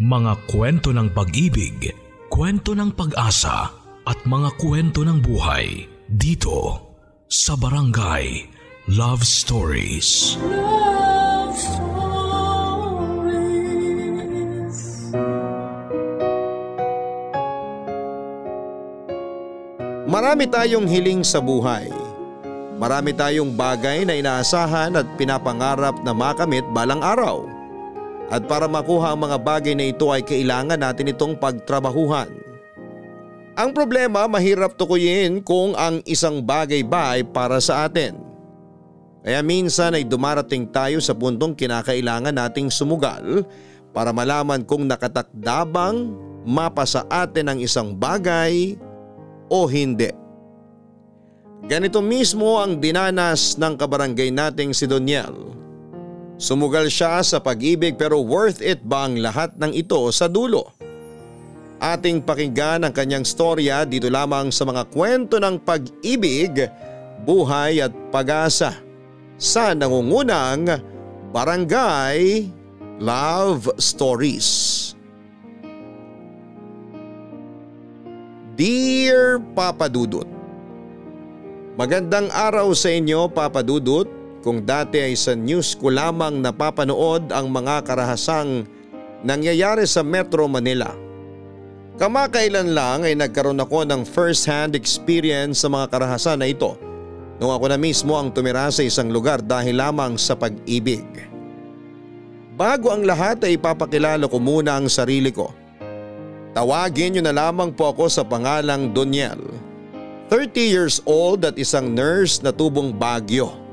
Mga kwento ng pag-ibig, kwento ng pag-asa at mga kwento ng buhay dito sa Barangay Love Stories. Love Stories. Marami tayong hiling sa buhay. Marami tayong bagay na inaasahan at pinapangarap na makamit balang araw. At para makuha ang mga bagay na ito ay kailangan natin itong pagtrabahuhan. Ang problema mahirap tukuyin kung ang isang bagay ba ay para sa atin. Kaya minsan ay dumarating tayo sa puntong kinakailangan nating sumugal para malaman kung nakatakdabang mapa sa atin ang isang bagay o hindi. Ganito mismo ang dinanas ng kabarangay nating si Doniel. Sumugal siya sa pag-ibig pero worth it ba ang lahat ng ito sa dulo? Ating pakinggan ang kanyang storya dito lamang sa mga kwento ng pag-ibig, buhay at pag-asa sa nangungunang Barangay Love Stories. Dear Papa Dudut Magandang araw sa inyo Papa Dudut. Kung dati ay sa news ko lamang napapanood ang mga karahasang nangyayari sa Metro Manila. Kamakailan lang ay nagkaroon ako ng first hand experience sa mga karahasan na ito nung ako na mismo ang tumira sa isang lugar dahil lamang sa pag-ibig. Bago ang lahat ay ipapakilala ko muna ang sarili ko. Tawagin niyo na lamang po ako sa pangalang Doniel. 30 years old at isang nurse na tubong Bagyo.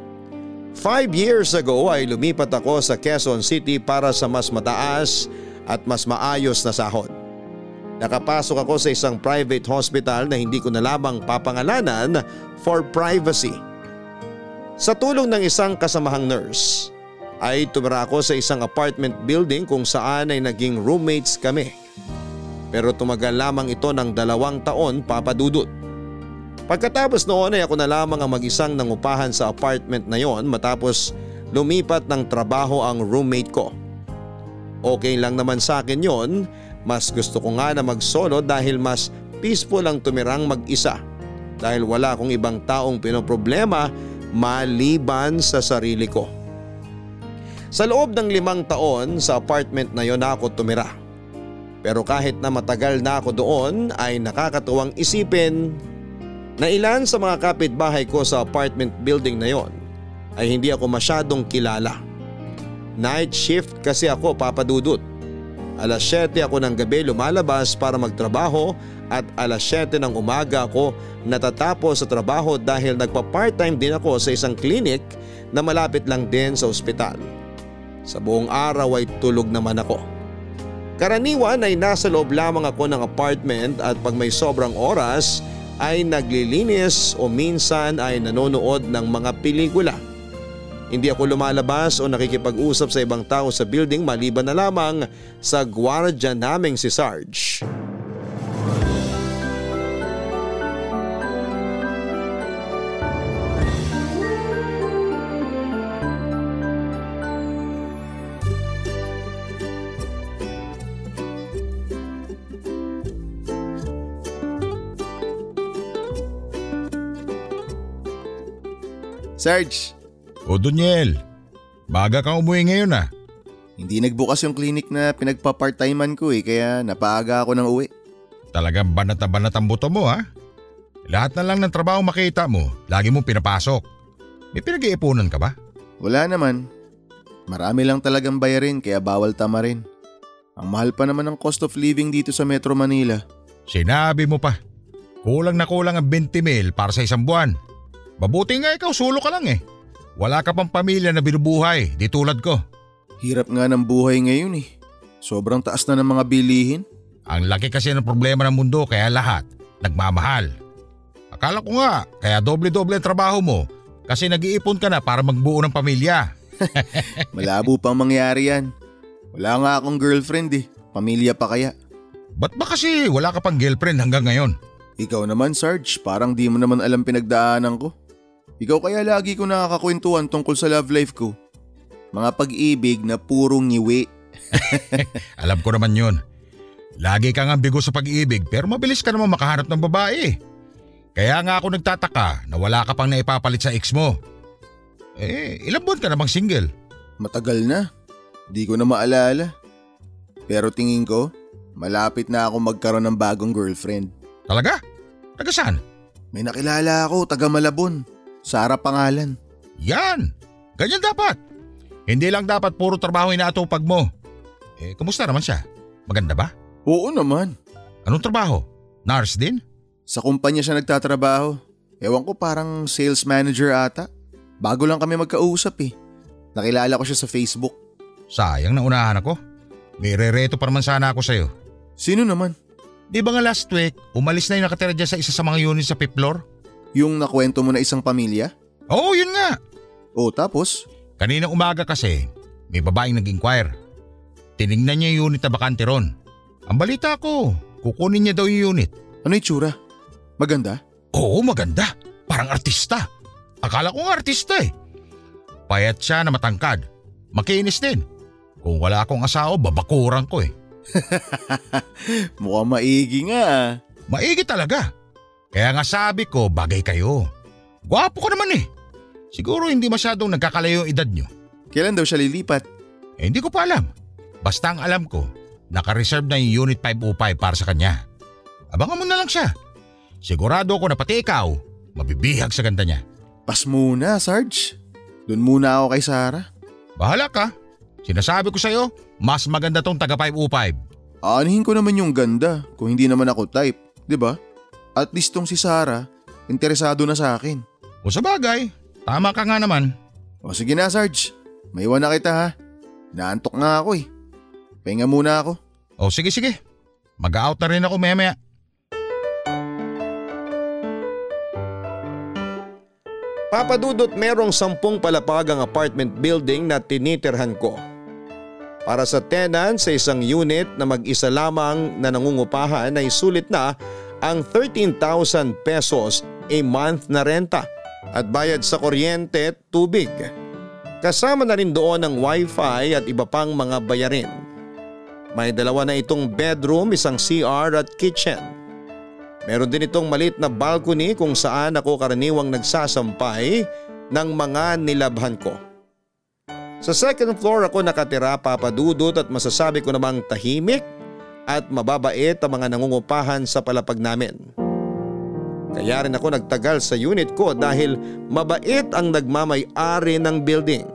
Five years ago ay lumipat ako sa Quezon City para sa mas mataas at mas maayos na sahod. Nakapasok ako sa isang private hospital na hindi ko na lamang papangalanan for privacy. Sa tulong ng isang kasamahang nurse ay tumira ako sa isang apartment building kung saan ay naging roommates kami. Pero tumagal lamang ito ng dalawang taon papadudot. Pagkatapos noon ay ako na lamang ang mag-isang nangupahan sa apartment na yon matapos lumipat ng trabaho ang roommate ko. Okay lang naman sa akin yon, mas gusto ko nga na mag-solo dahil mas peaceful ang tumirang mag-isa dahil wala akong ibang taong pinoproblema maliban sa sarili ko. Sa loob ng limang taon sa apartment na yon ako tumira. Pero kahit na matagal na ako doon ay nakakatuwang isipin na ilan sa mga kapitbahay ko sa apartment building na yon ay hindi ako masyadong kilala. Night shift kasi ako papadudot. Alas 7 ako ng gabi lumalabas para magtrabaho at alas 7 ng umaga ako natatapos sa trabaho dahil nagpa-part-time din ako sa isang clinic na malapit lang din sa ospital. Sa buong araw ay tulog naman ako. Karaniwan ay nasa loob lamang ako ng apartment at pag may sobrang oras ay naglilinis o minsan ay nanonood ng mga pelikula. Hindi ako lumalabas o nakikipag-usap sa ibang tao sa building maliban na lamang sa gwardya naming si Sarge. Sarge, O Daniel, baga kang umuwi ngayon ah. hindi nagbukas yung clinic na pinagpa-part-timean ko eh kaya napaaga ako ng uwi. Talagang banat na banat ang buto mo ha. Lahat na lang ng trabaho makita mo, lagi mong pinapasok. May pinag-iipunan ka ba? Wala naman. Marami lang talagang bayarin kaya bawal tamarin. Ang mahal pa naman ng cost of living dito sa Metro Manila. Sinabi mo pa. Kulang na kulang ang 20 mil para sa isang buwan. Mabuti nga ikaw, sulo ka lang eh. Wala ka pang pamilya na binubuhay, di tulad ko. Hirap nga ng buhay ngayon eh. Sobrang taas na ng mga bilihin. Ang laki kasi ng problema ng mundo kaya lahat nagmamahal. Akala ko nga, kaya doble-doble ang trabaho mo kasi nag-iipon ka na para magbuo ng pamilya. Malabo pang mangyari yan. Wala nga akong girlfriend eh. Pamilya pa kaya. Ba't ba kasi wala ka pang girlfriend hanggang ngayon? Ikaw naman Sarge, parang di mo naman alam pinagdaanan ko. Ikaw kaya lagi ko nakakakwentuhan tungkol sa love life ko. Mga pag-ibig na purong ngiwi. Alam ko naman yun. Lagi kang ambigo sa pag-ibig pero mabilis ka naman makahanap ng babae. Kaya nga ako nagtataka na wala ka pang naipapalit sa ex mo. Eh, ilang buwan ka namang single? Matagal na. Di ko na maalala. Pero tingin ko, malapit na ako magkaroon ng bagong girlfriend. Talaga? Taga saan? May nakilala ako, taga Malabon. Sara pangalan. Yan! Ganyan dapat. Hindi lang dapat puro trabaho inaatupag mo. Eh, kumusta naman siya? Maganda ba? Oo naman. Anong trabaho? Nurse din? Sa kumpanya siya nagtatrabaho. Ewan ko parang sales manager ata. Bago lang kami magkausap eh. Nakilala ko siya sa Facebook. Sayang na unahan ako. May rereto pa naman sana ako sa'yo. Sino naman? Di ba nga last week, umalis na yung nakatira dyan sa isa sa mga unit sa fifth floor? Yung nakwento mo na isang pamilya? Oo, yun nga. O tapos? Kaninang umaga kasi, may babaeng nag-inquire. Tiningnan niya yung unit na bakante ron. Ang balita ko, kukunin niya daw yung unit. Ano itsura? Maganda? Oo, maganda. Parang artista. Akala ko nga artista eh. Payat siya na matangkad. Makinis din. Kung wala akong asawa, babakuran ko eh. Mukhang maigi nga ah. Maigi talaga. Kaya nga sabi ko, bagay kayo. Gwapo ko naman eh. Siguro hindi masyadong nagkakalayo yung edad nyo. Kailan daw siya lilipat? Eh, hindi ko pa alam. Basta ang alam ko, naka-reserve na yung Unit 505 para sa kanya. Abangan mo na lang siya. Sigurado ako na pati ikaw, mabibihag sa ganda niya. Pas muna, Sarge. Doon muna ako kay Sarah. Bahala ka. Sinasabi ko sa'yo, mas maganda tong taga 505. Aanihin ko naman yung ganda kung hindi naman ako type, 'di ba? At least tong si Sarah, interesado na sa akin. O sa bagay, tama ka nga naman. O sige na, Sarge. Maiwan na kita ha. Naantok nga ako eh. Pahinga muna ako. O sige sige, mag-out na rin ako maya. Papadudot merong sampung palapag ang apartment building na tinitirhan ko. Para sa tenant sa isang unit na mag-isa lamang na nangungupahan ay sulit na ang 13,000 pesos a month na renta at bayad sa kuryente at tubig. Kasama na rin doon ang wifi at iba pang mga bayarin. May dalawa na itong bedroom, isang CR at kitchen. Meron din itong malit na balcony kung saan ako karaniwang nagsasampay ng mga nilabhan ko. Sa second floor ako nakatira papadudot at masasabi ko namang tahimik at mababait ang mga nangungupahan sa palapag namin. Kaya rin ako nagtagal sa unit ko dahil mabait ang nagmamay-ari ng building.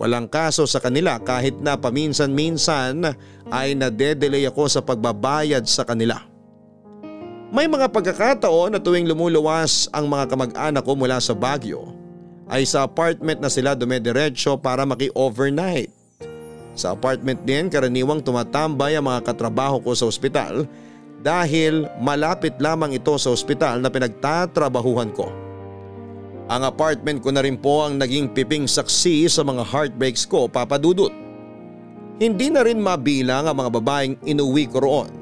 Walang kaso sa kanila kahit na paminsan-minsan ay nadedelay ako sa pagbabayad sa kanila. May mga pagkakataon na tuwing lumuluwas ang mga kamag-anak ko mula sa Baguio ay sa apartment na sila dumediretso para maki-overnight. Sa apartment din karaniwang tumatambay ang mga katrabaho ko sa ospital dahil malapit lamang ito sa ospital na pinagtatrabahuhan ko. Ang apartment ko na rin po ang naging piping saksi sa mga heartbreaks ko papadudot. Hindi na rin mabilang ang mga babaeng inuwi ko roon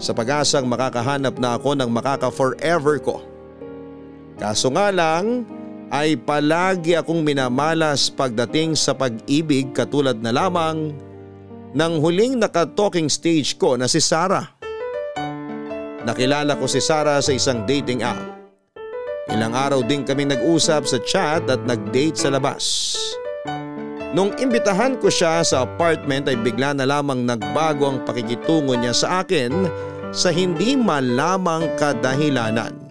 sa pag-asang makakahanap na ako ng makaka-forever ko. Kaso nga lang ay palagi akong minamalas pagdating sa pag-ibig katulad na lamang ng huling naka-talking stage ko na si Sarah. Nakilala ko si Sarah sa isang dating app. Ilang araw din kami nag-usap sa chat at nag-date sa labas. Nung imbitahan ko siya sa apartment ay bigla na lamang nagbago ang pakikitungo niya sa akin sa hindi malamang kadahilanan.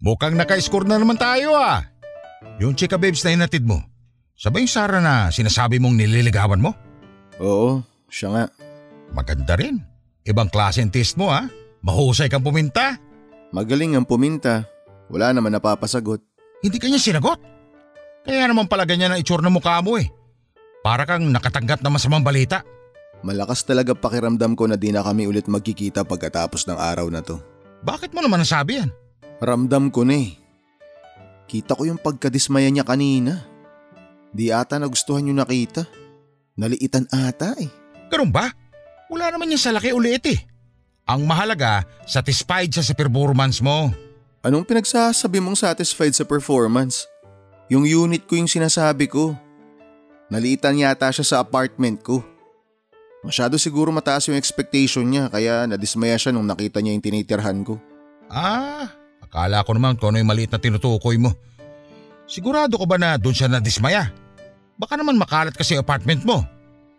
Mukhang naka-score na naman tayo ah. Yung chika babes na hinatid mo. Sabay yung Sara na sinasabi mong nililigawan mo? Oo, siya nga. Maganda rin. Ibang klase ang taste mo ah. Mahusay kang puminta. Magaling ang puminta. Wala naman napapasagot. Hindi kanya sinagot. Kaya naman pala ganyan ang itsura ng mukha mo eh. Para kang nakatanggap na masamang balita. Malakas talaga pakiramdam ko na di na kami ulit magkikita pagkatapos ng araw na to. Bakit mo naman nasabi yan? Ramdam ko na eh. Kita ko yung pagkadismaya niya kanina. Di ata nagustuhan yung nakita. Naliitan ata eh. Ganun ba? Wala naman yan sa laki ulit eh. Ang mahalaga, satisfied siya sa performance mo. Anong pinagsasabi mong satisfied sa performance? Yung unit ko yung sinasabi ko. Naliitan yata siya sa apartment ko. Masyado siguro mataas yung expectation niya kaya nadismaya siya nung nakita niya yung tinitirhan ko. Ah, akala ko naman kung ano yung maliit na tinutukoy mo. Sigurado ko ba na doon siya nadismaya? Baka naman makalat kasi yung apartment mo.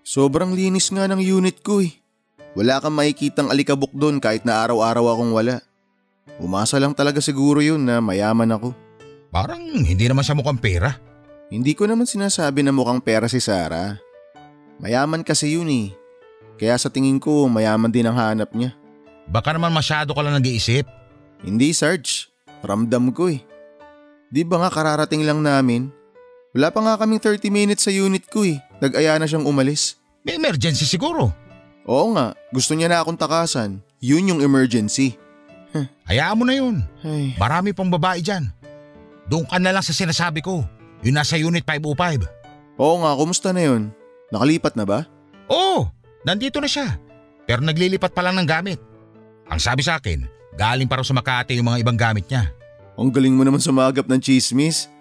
Sobrang linis nga ng unit ko eh. Wala kang makikitang alikabok doon kahit na araw-araw akong wala. Umasa lang talaga siguro yun na mayaman ako. Parang hindi naman siya mukhang pera. Hindi ko naman sinasabi na mukhang pera si Sarah. Mayaman kasi yun eh. Kaya sa tingin ko mayaman din ang hanap niya. Baka naman masyado ka lang nag-iisip. Hindi Sarge, ramdam ko eh. Di ba nga kararating lang namin? Wala pa nga kaming 30 minutes sa unit ko eh. Nag-aya na siyang umalis. May emergency siguro. Oo nga, gusto niya na akong takasan. Yun yung emergency. Hayaan mo na yun. Ay, Marami pang babae dyan. Doon ka na lang sa sinasabi ko. Yung nasa Unit 505. oo nga, kumusta na yun? Nakalipat na ba? Oo, nandito na siya. Pero naglilipat pa lang ng gamit. Ang sabi sa akin, galing para sa Makati yung mga ibang gamit niya. Ang galing mo naman sumagap ng chismis.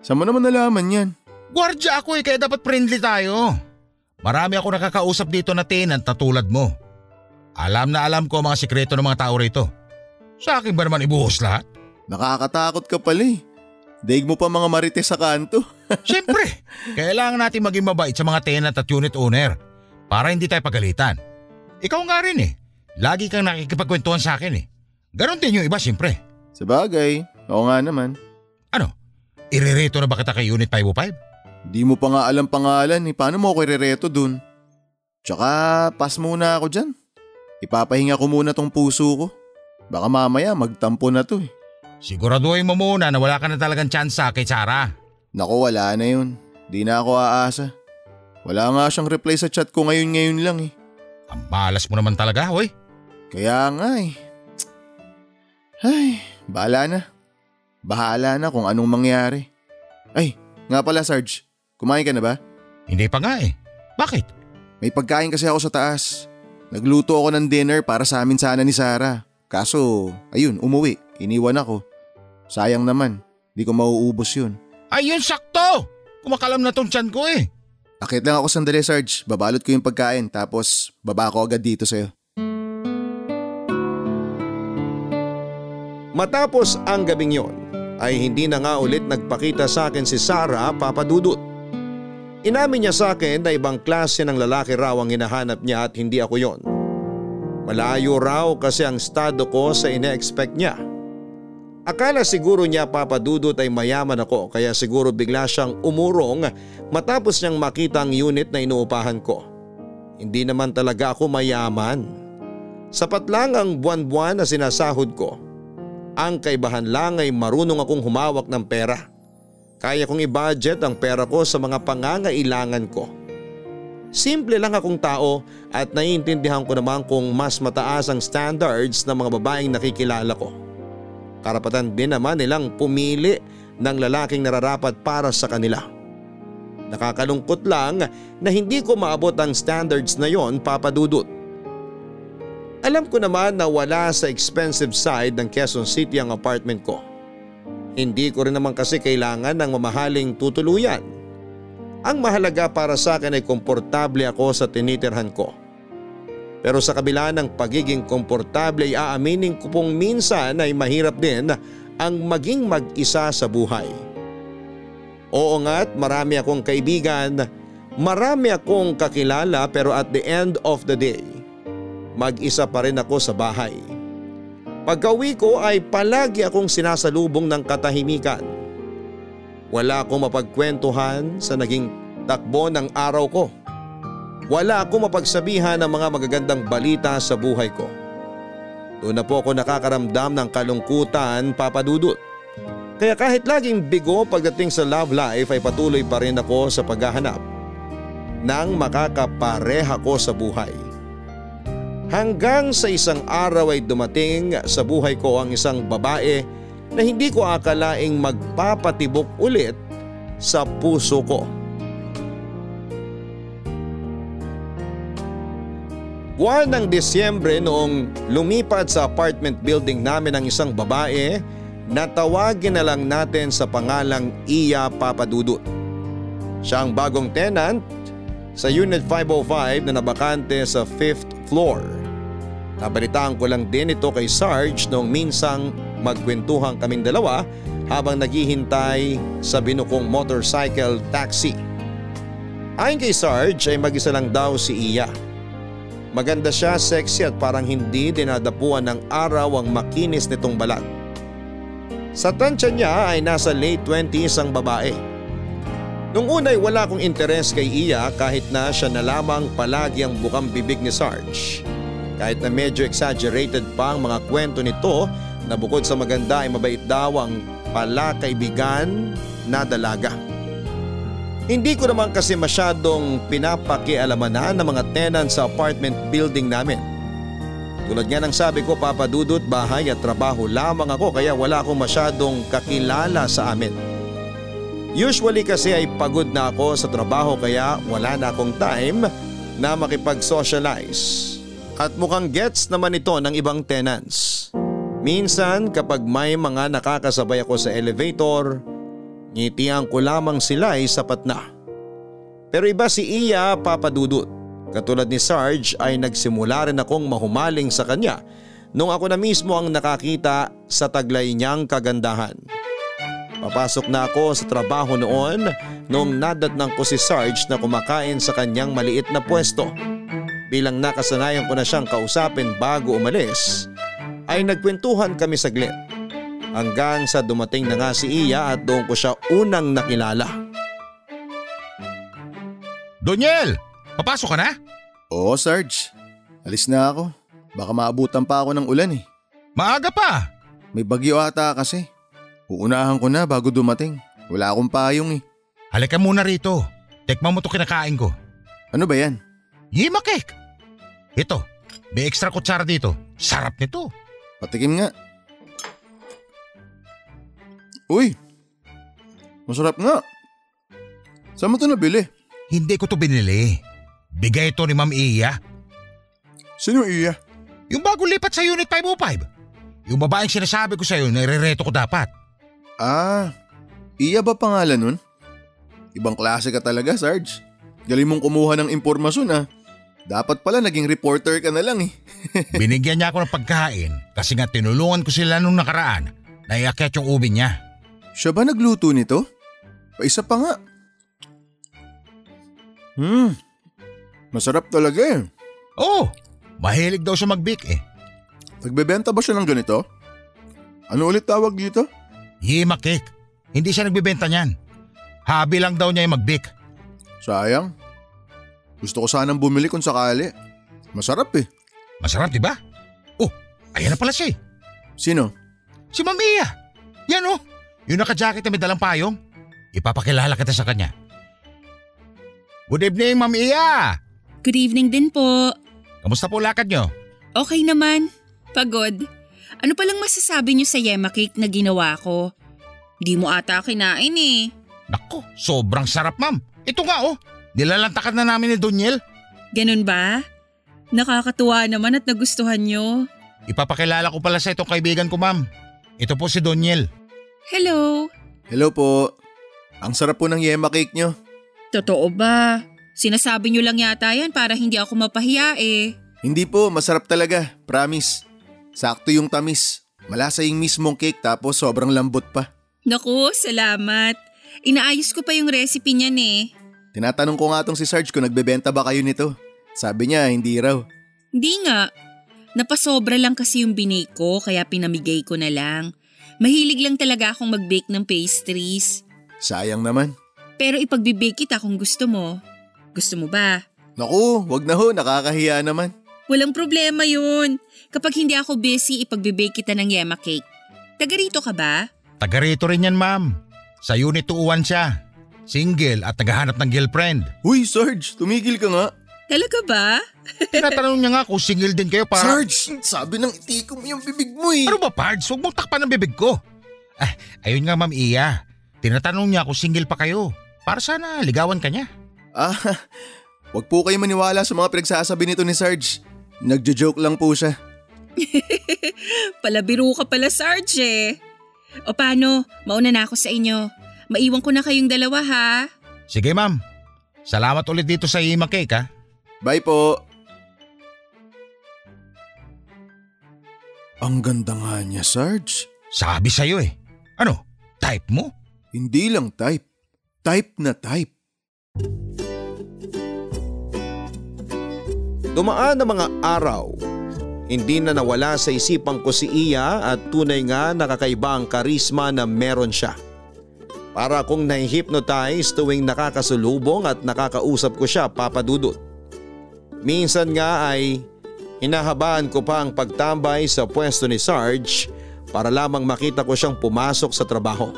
Saan mo naman nalaman yan? Gwardya ako eh, kaya dapat friendly tayo. Marami ako nakakausap dito na tenant na tulad mo. Alam na alam ko ang mga sikreto ng mga tao rito. Sa akin ba naman ibuhos lahat? Nakakatakot ka pala eh. Daig mo pa mga marites sa kanto. Siyempre, kailangan natin maging mabait sa mga tenant at unit owner para hindi tayo pagalitan. Ikaw nga rin eh. Lagi kang nakikipagkwentuhan sa akin eh. Ganon din yung iba siyempre. Sa bagay, oo nga naman. Ano? Irereto na ba kita kay Unit 505? Di mo pa nga alam pangalan eh. Paano mo ako irereto dun? Tsaka, pass muna ako dyan. Ipapahinga ko muna tong puso ko. Baka mamaya magtampo na to eh. Siguraduhin mo muna na wala ka na talagang tsansa kay Sarah. Naku, wala na yun. Di na ako aasa. Wala nga siyang reply sa chat ko ngayon-ngayon lang eh. Ang malas mo naman talaga, hoy. Kaya nga eh. Ay, bahala na. Bahala na kung anong mangyari. Ay, nga pala Sarge. Kumain ka na ba? Hindi pa nga eh. Bakit? May pagkain kasi ako sa taas. Nagluto ako ng dinner para sa amin sana ni Sarah. Kaso, ayun, umuwi. Iniwan ako. Sayang naman. Di ko mauubos yun. Ayun, sakto! Kumakalam na tong tiyan ko eh. Akit lang ako sandali, Sarge. Babalot ko yung pagkain tapos baba ko agad dito sa'yo. Matapos ang gabing yon ay hindi na nga ulit nagpakita sa akin si Sarah papadudot. Inamin niya sa akin na ibang klase ng lalaki raw ang hinahanap niya at hindi ako yon. Malayo raw kasi ang estado ko sa ine-expect niya. Akala siguro niya papadudot ay mayaman ako kaya siguro bigla siyang umurong matapos niyang makita ang unit na inuupahan ko. Hindi naman talaga ako mayaman. Sapat lang ang buwan-buwan na sinasahod ko. Ang kaibahan lang ay marunong akong humawak ng pera. Kaya kong i-budget ang pera ko sa mga pangangailangan ko. Simple lang akong tao at naiintindihan ko naman kung mas mataas ang standards ng mga babaeng nakikilala ko. Karapatan din naman nilang pumili ng lalaking nararapat para sa kanila. Nakakalungkot lang na hindi ko maabot ang standards na yon papadudot. Alam ko naman na wala sa expensive side ng Quezon City ang apartment ko. Hindi ko rin naman kasi kailangan ng mamahaling tutuluyan. Ang mahalaga para sa akin ay komportable ako sa tinitirhan ko. Pero sa kabila ng pagiging komportable ay aaminin ko pong minsan ay mahirap din ang maging mag-isa sa buhay. Oo nga't marami akong kaibigan, marami akong kakilala pero at the end of the day, mag-isa pa rin ako sa bahay. Pagka-uwi ko ay palagi akong sinasalubong ng katahimikan. Wala akong mapagkwentuhan sa naging takbo ng araw ko. Wala akong mapagsabihan ng mga magagandang balita sa buhay ko. Doon na po ako nakakaramdam ng kalungkutan papadudot. Kaya kahit laging bigo pagdating sa love life ay patuloy pa rin ako sa paghahanap ng makakapareha ko sa buhay. Hanggang sa isang araw ay dumating sa buhay ko ang isang babae na hindi ko akalaing magpapatibok ulit sa puso ko. Buwan ng Disyembre noong lumipat sa apartment building namin ang isang babae na tawagin na lang natin sa pangalang Iya Papadudut. Siya ang bagong tenant sa Unit 505 na nabakante sa 5th floor. Nabalitaan ko lang din ito kay Sarge noong minsang magkwentuhan kaming dalawa habang naghihintay sa binukong motorcycle taxi. Ayon kay Sarge ay mag-isa lang daw si Iya. Maganda siya, sexy at parang hindi dinadapuan ng araw ang makinis nitong balat. Sa tansya niya ay nasa late 20s ang babae. Nung unay wala akong interes kay Iya kahit na siya na lamang palagi ang bukang bibig ni Sarge. Kahit na medyo exaggerated pa ang mga kwento nito na bukod sa maganda ay mabait daw ang pala kaibigan na dalaga. Hindi ko naman kasi masyadong pinapakialamanan ng mga tenant sa apartment building namin. Tulad nga ng sabi ko papadudot bahay at trabaho lamang ako kaya wala akong masyadong kakilala sa amin. Usually kasi ay pagod na ako sa trabaho kaya wala na akong time na makipag-socialize. At mukhang gets naman ito ng ibang tenants. Minsan kapag may mga nakakasabay ako sa elevator, ngitian ko lamang sila ay sapat na. Pero iba si Iya papadudot. Katulad ni Sarge ay nagsimula rin akong mahumaling sa kanya nung ako na mismo ang nakakita sa taglay niyang kagandahan. Papasok na ako sa trabaho noon nung nadatnang ko si Sarge na kumakain sa kanyang maliit na pwesto. Bilang nakasanayan ko na siyang kausapin bago umalis, ay nagkwentuhan kami saglit. Hanggang sa dumating na nga si Iya at doon ko siya unang nakilala. Doniel! Papasok ka na? Oo, Sarge. Alis na ako. Baka maabutan pa ako ng ulan eh. Maaga pa! May bagyo ata kasi. Uunahan ko na bago dumating. Wala akong payong eh. Halika muna rito. Tekma mo to kinakain ko. Ano ba yan? Yima cake! Ito, may extra kutsara dito. Sarap nito. Patikim nga. Uy! Masarap nga. Saan mo ito nabili? Hindi ko to binili. Bigay ito ni Ma'am Iya. Sino iya? Yung bago lipat sa Unit 505. Yung babaeng sinasabi ko sa'yo, nire-reto ko dapat. Ah, iya ba pangalan nun? Ibang klase ka talaga, Sarge. Galing mong kumuha ng impormasyon ah. Dapat pala naging reporter ka na lang eh. Binigyan niya ako ng pagkain kasi nga tinulungan ko sila nung nakaraan na iakyat yung ubi niya. Siya ba nagluto nito? Pa isa pa nga. Hmm, masarap talaga eh. Oo, mahilig daw siya mag-bake eh. Nagbebenta ba siya ng ganito? Ano ulit tawag dito? Yima cake. Hindi siya nagbibenta niyan. Habi lang daw niya yung mag-bake. Sayang. Gusto ko sanang bumili kung sakali. Masarap eh. Masarap, di ba? Oh, ayan na pala siya eh. Sino? Si Ma'am Iya. Yan oh. Yung naka-jacket na may dalang payong. Ipapakilala kita sa kanya. Good evening, Ma'am Iya. Good evening din po. Kamusta po lakad nyo? Okay naman. Pagod. Ano palang masasabi niyo sa yema cake na ginawa ko? Di mo ata kinain eh. Nako, sobrang sarap ma'am. Ito nga oh, nilalantakan na namin ni Doniel. Ganun ba? Nakakatuwa naman at nagustuhan niyo. Ipapakilala ko pala sa itong kaibigan ko ma'am. Ito po si Doniel. Hello. Hello po. Ang sarap po ng yema cake nyo. Totoo ba? Sinasabi niyo lang yata yan para hindi ako mapahiya eh. Hindi po, masarap talaga. Promise. Sakto yung tamis. Malasa yung mismong cake tapos sobrang lambot pa. Naku, salamat. Inaayos ko pa yung recipe niyan eh. Tinatanong ko nga tong si Sarge kung nagbebenta ba kayo nito. Sabi niya hindi raw. Hindi nga. Napasobra lang kasi yung binake ko kaya pinamigay ko na lang. Mahilig lang talaga akong mag-bake ng pastries. Sayang naman. Pero ipagbibake kita kung gusto mo. Gusto mo ba? Naku, wag na ho, nakakahiya naman. Walang problema yun. Kapag hindi ako busy, ipagbibake kita ng yema cake. Taga rito ka ba? Taga rito rin yan ma'am. Sa unit 201 siya. Single at naghahanap ng girlfriend. Huy, Sarge, tumigil ka nga. Talaga ba? Tinatanong niya nga kung single din kayo para... Sarge, sabi ng itikom yung bibig mo eh. Ano ba Pards? Huwag mong takpan ng bibig ko. Ah, ayun nga ma'am Iya. Tinatanong niya kung single pa kayo. Para sana ligawan ka niya. Ah, wag po kayo maniwala sa mga pinagsasabi nito ni Sarge. Nagjo-joke lang po siya. Palabiro ka pala, Sarge eh. O paano? Mauna na ako sa inyo. Maiwan ko na kayong dalawa ha. Sige ma'am. Salamat ulit dito sa Ima Cake ha. Bye po. Ang ganda nga niya, Sarge. Sabi sa'yo eh. Ano? Type mo? Hindi lang type. Type na type. Dumaan ang mga araw. Hindi na nawala sa isipan ko si Iya at tunay nga nakakaiba ang karisma na meron siya. Para akong nahihypnotize tuwing nakakasulubong at nakakausap ko siya papadudot. Minsan nga ay hinahabaan ko pa ang pagtambay sa pwesto ni Sarge para lamang makita ko siyang pumasok sa trabaho.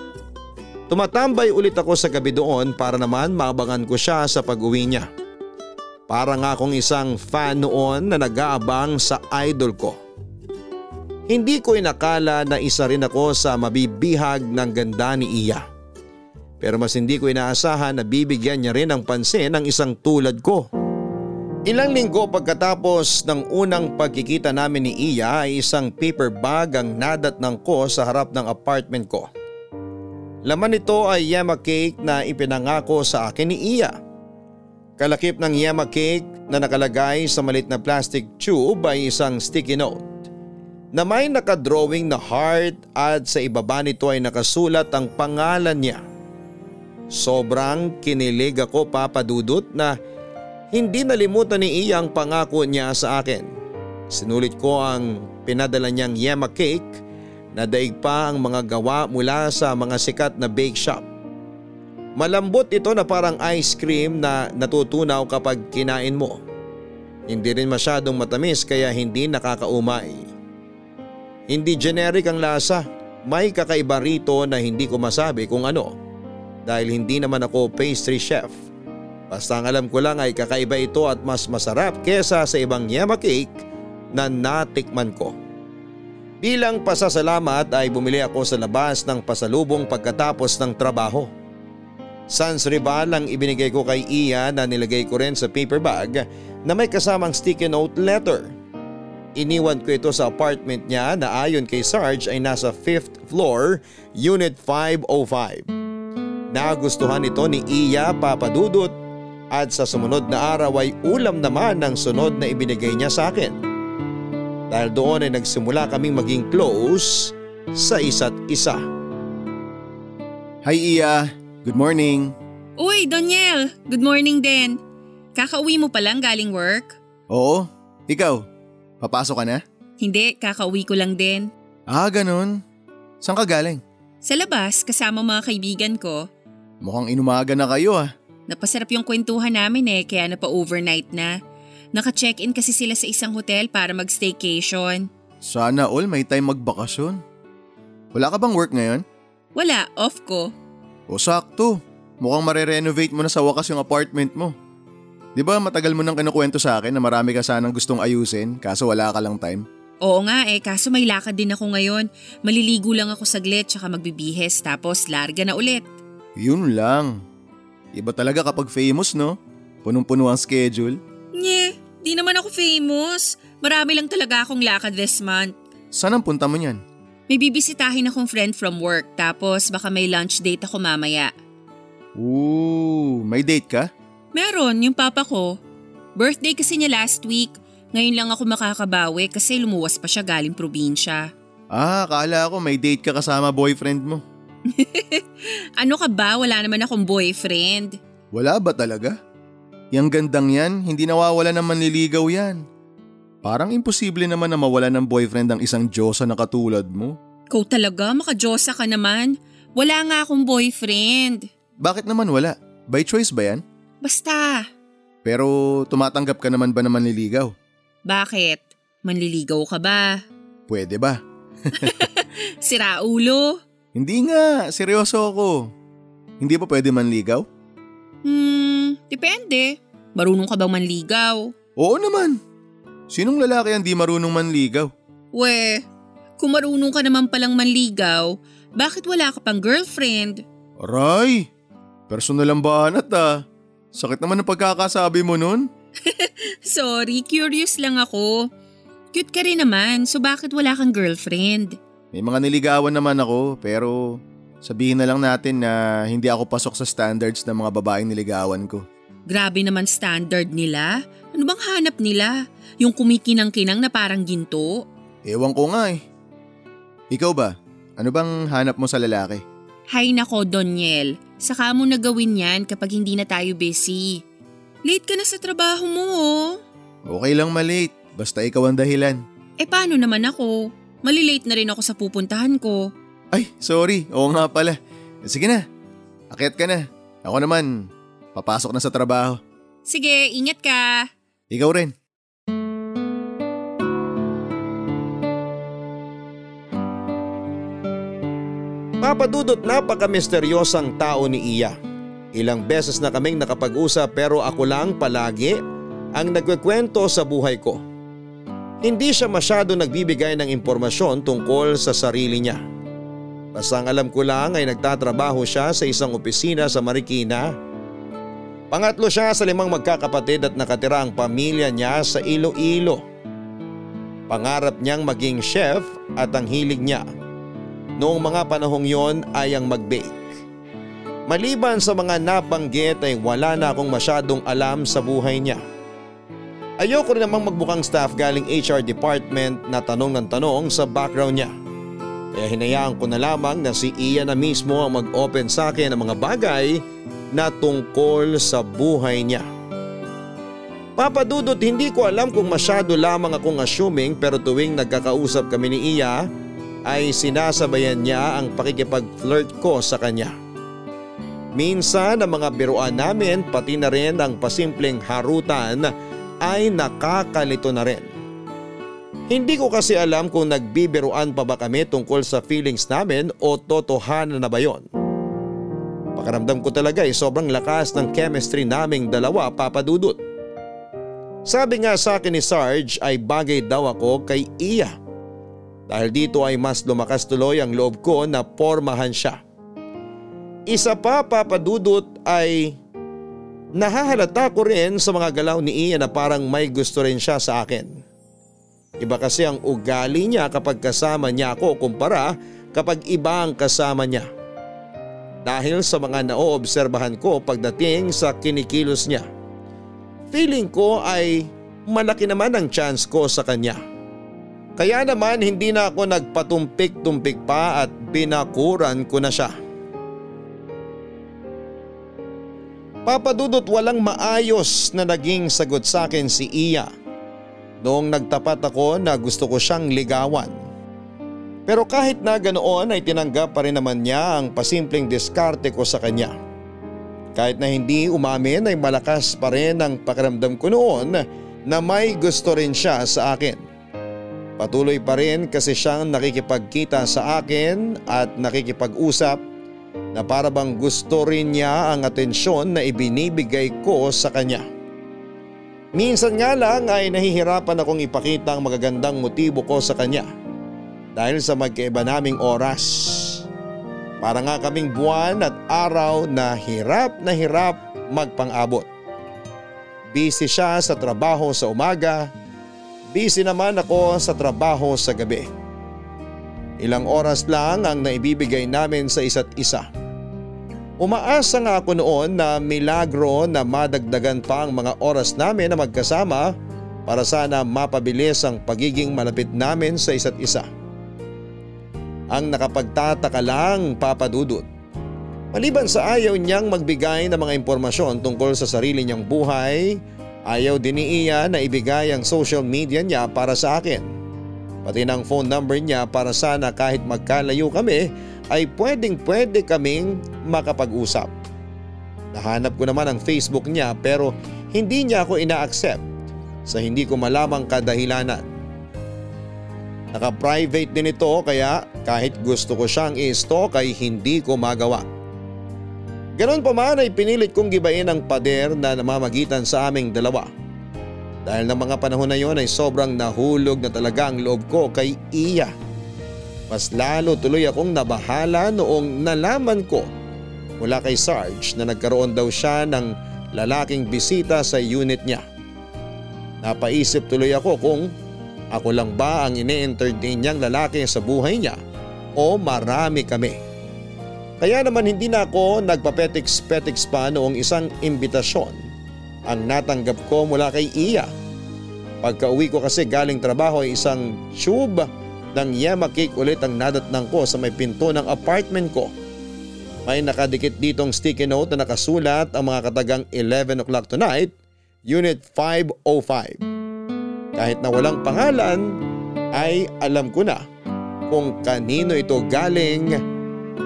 Tumatambay ulit ako sa gabi doon para naman maabangan ko siya sa pag-uwi niya. Para nga akong isang fan noon na nag-aabang sa idol ko. Hindi ko inakala na isa rin ako sa mabibihag ng ganda ni Iya. Pero mas hindi ko inaasahan na bibigyan niya rin ng pansin ng isang tulad ko. Ilang linggo pagkatapos ng unang pagkikita namin ni Iya ay isang paper bag ang nadatnang ko sa harap ng apartment ko. Laman nito ay yema cake na ipinangako sa akin ni Iya. Kalakip ng yema cake na nakalagay sa malit na plastic tube ay isang sticky note na may nakadrawing na heart at sa ibaba nito ay nakasulat ang pangalan niya. Sobrang kinilig ako papadudot na hindi nalimutan ni Iya ang pangako niya sa akin. Sinulit ko ang pinadala niyang yema cake na daig pa ang mga gawa mula sa mga sikat na bake shop. Malambot ito na parang ice cream na natutunaw kapag kinain mo. Hindi rin masyadong matamis kaya hindi nakakaumay. Hindi generic ang lasa, may kakaiba rito na hindi ko masabi kung ano dahil hindi naman ako pastry chef. Basta ang alam ko lang ay kakaiba ito at mas masarap kesa sa ibang yema cake na natikman ko. Bilang pasasalamat ay bumili ako sa labas ng pasalubong pagkatapos ng trabaho. Sans Rival ang ibinigay ko kay Iya na nilagay ko rin sa paper bag na may kasamang sticky note letter. Iniwan ko ito sa apartment niya na ayon kay Sarge ay nasa 5th floor, unit 505. Nagustuhan ito ni Iya papadudot at sa sumunod na araw ay ulam naman ng sunod na ibinigay niya sa akin. Dahil doon ay nagsimula kaming maging close sa isa't isa. Hi Iya, Good morning. Uy, Daniel! Good morning din. Kakauwi mo pa lang galing work? Oo, ikaw. Papasok ka na? Hindi, kakauwi ko lang din. Ah, ganun. Saan ka galing? Sa labas, kasama mga kaibigan ko. Mukhang inumaga na kayo ah. Napasarap yung kwentuhan namin eh, kaya napa-overnight na. Naka-check-in kasi sila sa isang hotel para mag-staycation. Sana all may time magbakasyon. Wala ka bang work ngayon? Wala, off ko. O sakto, mukhang marerenovate mo na sa wakas yung apartment mo. Di ba matagal mo nang kinukwento sa akin na marami ka sanang gustong ayusin kaso wala ka lang time? Oo nga eh, kaso may lakad din ako ngayon. Maliligo lang ako saglit tsaka magbibihes tapos larga na ulit. Yun lang. Iba talaga kapag famous no? Punong-puno ang schedule. Nye, di naman ako famous. Marami lang talaga akong lakad this month. Saan ang punta mo niyan? May bibisitahin akong friend from work tapos baka may lunch date ako mamaya. Ooh, may date ka? Meron, yung papa ko. Birthday kasi niya last week. Ngayon lang ako makakabawi kasi lumuwas pa siya galing probinsya. Ah, kala ko may date ka kasama boyfriend mo. Ano ka ba? Wala naman akong boyfriend. Wala ba talaga? Yang gandang yan, hindi nawawala ng manliligaw yan. Parang imposible naman na mawala ng boyfriend ang isang Diyosa na katulad mo. Ikaw talaga, makajosa ka naman. Wala nga akong boyfriend. Bakit naman wala? By choice ba yan? Basta. Pero tumatanggap ka naman ba na manliligaw? Bakit? Manliligaw ka ba? Pwede ba? Sira ulo? Hindi nga, seryoso ako. Hindi ba pwede manligaw? Hmm, depende. Marunong ka bang manligaw? Oo naman. Sinong lalaki ang di marunong manligaw? We, kung marunong ka naman palang manligaw, bakit wala ka pang girlfriend? Aray! Personal ang banat ah. Sakit naman ang pagkakasabi mo nun. Sorry, curious lang ako. Cute ka rin naman, so bakit wala kang girlfriend? May mga niligawan naman ako pero Sabihin na lang natin na hindi ako pasok sa standards ng mga babaeng niligawan ko. Grabe naman standard nila. Ano bang hanap nila? Yung kumikinang-kinang na parang ginto? Ewan ko nga eh. Ikaw ba? Ano bang hanap mo sa lalaki? Hay nako, Doniel. Saka mo na gawin yan kapag hindi na tayo busy. Late ka na sa trabaho mo, oh. Okay lang malate. Basta ikaw ang dahilan. Eh paano naman ako? Malilate na rin ako sa pupuntahan ko. Ay, sorry. Oo nga pala. Sige na. Akyat ka na. Ako naman, papasok na sa trabaho. Sige, ingat ka. Ikaw rin. Papadudot napaka-misteryosang tao ni Iya. Ilang beses na kaming nakapag-usap pero ako lang palagi ang nagkikwento sa buhay ko. Hindi siya masyado nagbibigay ng impormasyon tungkol sa sarili niya. Basta alam ko lang ay nagtatrabaho siya sa isang opisina sa Marikina. Pangatlo siya sa limang magkakapatid at nakatira ang pamilya niya sa Iloilo. Pangarap niyang maging chef at ang hilig niya noong mga panahong yon ay ang mag-bake. Maliban sa mga nabanggit ay wala na akong masyadong alam sa buhay niya. Ayoko rin namang magbukang staff galing HR department na tanong ng tanong sa background niya. Kaya hinayaan ko na lamang na si Ian na mismo ang mag-open sa akin ng mga bagay na tungkol sa buhay niya. Papadudot hindi ko alam kung masyado lamang akong assuming pero tuwing nagkakausap kami ni Iya ay sinasabayan niya ang pakikipag-flirt ko sa kanya. Minsan ang mga biruan namin pati na rin ang pasimpleng harutan ay nakakalito na rin. Hindi ko kasi alam kung nagbibiruan pa ba kami tungkol sa feelings namin o totohanan na ba yon. Pakaramdam ko talaga ay sobrang lakas ng chemistry naming dalawa papadudot. Sabi nga sa akin ni Sarge ay bagay daw ako kay Iya. Dahil dito ay mas lumakas tuloy ang loob ko na pormahan siya. Isa pa papadudot ay nahahalata ko rin sa mga galaw ni Iya na parang may gusto rin siya sa akin. Iba kasi ang ugali niya kapag kasama niya ako kumpara kapag iba ang kasama niya. Dahil sa mga naoobserbahan ko pagdating sa kinikilos niya. Feeling ko ay malaki naman ang chance ko sa kanya. Kaya naman hindi na ako nagpatumpik-tumpik pa at binakuran ko na siya. Papadudot walang maayos na naging sagot sa akin si Iya. Noong nagtapat ako na gusto ko siyang ligawan. Pero kahit na ganoon ay tinanggap pa rin naman niya ang pasimpleng diskarte ko sa kanya. Kahit na hindi umamin ay malakas pa rin ang pakiramdam ko noon na may gusto rin siya sa akin. Patuloy pa rin kasi siyang nakikipagkita sa akin at nakikipag-usap na para bang gusto rin niya ang atensyon na ibinibigay ko sa kanya. Minsan nga lang ay nahihirapan akong ipakita ang magagandang motibo ko sa kanya dahil sa magkaiba naming oras. Para nga kaming buwan at araw na hirap na hirap magpang-abot. Busy siya sa trabaho sa umaga, busy naman ako sa trabaho sa gabi. Ilang oras lang ang naibibigay namin sa isa't isa. Umaasa nga ako noon na milagro na madagdagan pa ang mga oras namin na magkasama para sana mapabilis ang pagiging malapit namin sa isa't isa. Ang nakapagtataka lang papadudot. Maliban sa ayaw niyang magbigay ng mga impormasyon tungkol sa sarili niyang buhay, ayaw din ni Iya na ibigay ang social media niya para sa akin. Pati ng phone number niya para sana kahit magkalayo kami ay pwedeng pwede kaming makapag-usap. Nahanap ko naman ang Facebook niya pero hindi niya ako ina-accept sa hindi ko malamang kadahilanan. Naka-private din ito kaya kahit gusto ko siyang i-stalk ay hindi ko magawa. Ganon pa man ay pinilit kong gibain ang pader na namamagitan sa aming dalawa. Dahil ng mga panahon na yon ay sobrang nahulog na talaga ang loob ko kay Iya. Mas lalo tuloy akong nabahala noong nalaman ko mula kay Sarge na nagkaroon daw siya ng lalaking bisita sa unit niya. Napaisip tuloy ako kung ako lang ba ang ine-entertain niyang lalaki sa buhay niya o marami kami. Kaya naman hindi na ako nagpapetix-petix pa noong isang imbitasyon ang natanggap ko mula kay Iya. Pagka uwi ko kasi galing trabaho ay isang tube ng yema cake ulit ang nadatnang ko sa may pinto ng apartment ko. May nakadikit ditong sticky note na nakasulat ang mga katagang 11 o'clock tonight, Unit 505. Kahit na walang pangalan ay alam ko na kung kanino ito galing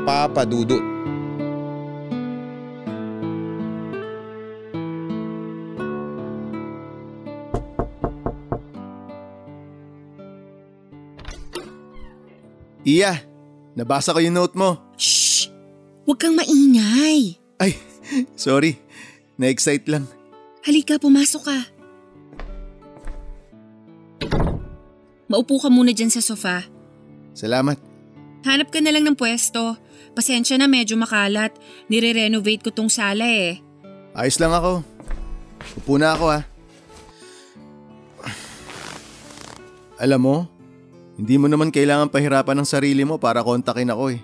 papadudot. Iya, nabasa ko yung note mo. Shh! Huwag kang maingay. Ay, sorry. Na-excite lang. Halika, pumasok ka. Maupo ka muna dyan sa sofa. Salamat. Hanap ka na lang ng pwesto. Pasensya na medyo makalat. Nire-renovate ko tong sala eh. Ayos lang ako. Upo na ako ha. Alam mo, hindi mo naman kailangan pahirapan ng sarili mo para kontakin ako eh.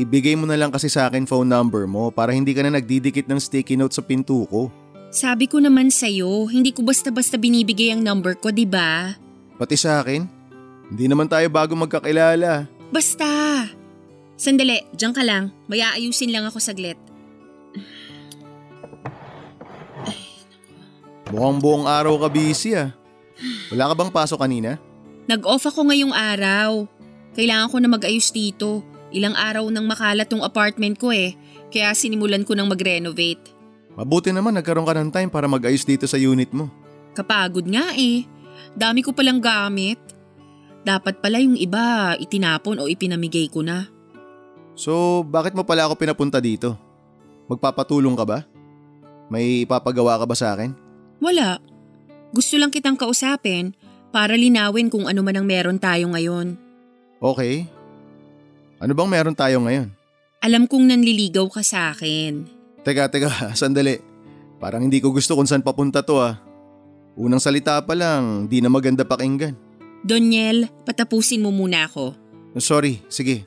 Ibigay mo na lang kasi sa akin phone number mo para hindi ka na nagdidikit ng sticky note sa pinto ko. Sabi ko naman sa'yo, hindi ko basta-basta binibigay ang number ko, di ba? Pati sa akin, hindi naman tayo bago magkakilala. Basta! Sandali, diyan ka lang. May aayusin lang ako saglit. Mukhang buong araw ka busy ah. Wala ka bang pasok kanina? Nag-off ako ngayong araw. Kailangan ko na mag-ayos dito. Ilang araw nang makalat tong apartment ko eh. Kaya sinimulan ko nang mag-renovate. Mabuti naman nagkaroon ka ng time para mag-ayos dito sa unit mo. Kapagod nga eh. Dami ko palang gamit. Dapat pala yung iba itinapon o ipinamigay ko na. So, bakit mo pala ako pinapunta dito? Magpapatulong ka ba? May ipapagawa ka ba sa akin? Wala. Gusto lang kitang kausapin para linawin kung ano man ang meron tayo ngayon. Okay. Ano bang meron tayo ngayon? Alam kong nanliligaw ka sa akin. Teka, teka, sandali. Parang hindi ko gusto kung saan papunta to ah. Unang salita pa lang, di na maganda pakinggan. Doniel, patapusin mo muna ako. Sorry, sige.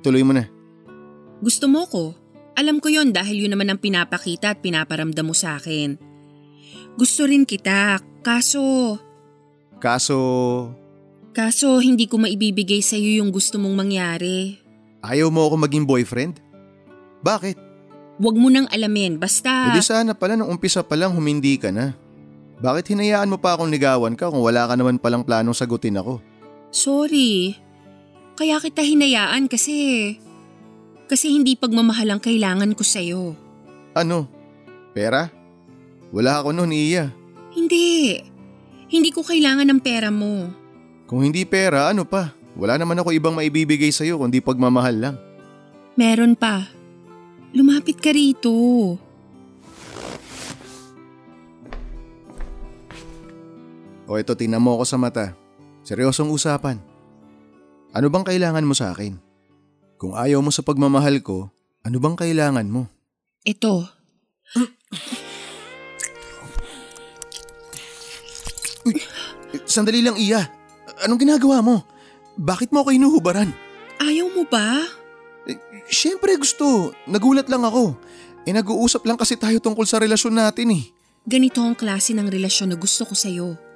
Tuloy mo na. Gusto mo ko? Alam ko yon dahil yun naman ang pinapakita at pinaparamdam mo sa akin. Gusto rin kita, kaso... Kaso, Kaso hindi ko maibibigay sa iyo yung gusto mong mangyari. ayaw mo ako maging boyfriend? Bakit? Huwag mo nang alamin, basta... Hindi sana pala nung umpisa pa lang humindi ka na. Bakit hinayaan mo pa akong ligawan ka kung wala ka naman palang planong sagutin ako? Sorry. Kaya kita hinayaan kasi... Kasi hindi pagmamahal ang kailangan ko sa'yo. Ano? Pera? Wala ako noon, Iya. Hindi. Hindi ko kailangan ng pera mo. Kung hindi pera, ano pa? Wala naman ako ibang maibibigay sa'yo kundi pagmamahal lang. Meron pa. Lumapit ka rito. O ito, tingnan mo ako sa mata. Seryosong usapan. Ano bang kailangan mo sa akin? Kung ayaw mo sa pagmamahal ko, ano bang kailangan mo? Ito. Sandali lang, Iya. Anong ginagawa mo? Bakit mo ako inuhubaran? Ayaw mo ba? Eh, Siyempre gusto. Nagulat lang ako. Eh nag-uusap lang kasi tayo tungkol sa relasyon natin eh. Ganito ang klase ng relasyon na gusto ko sa'yo.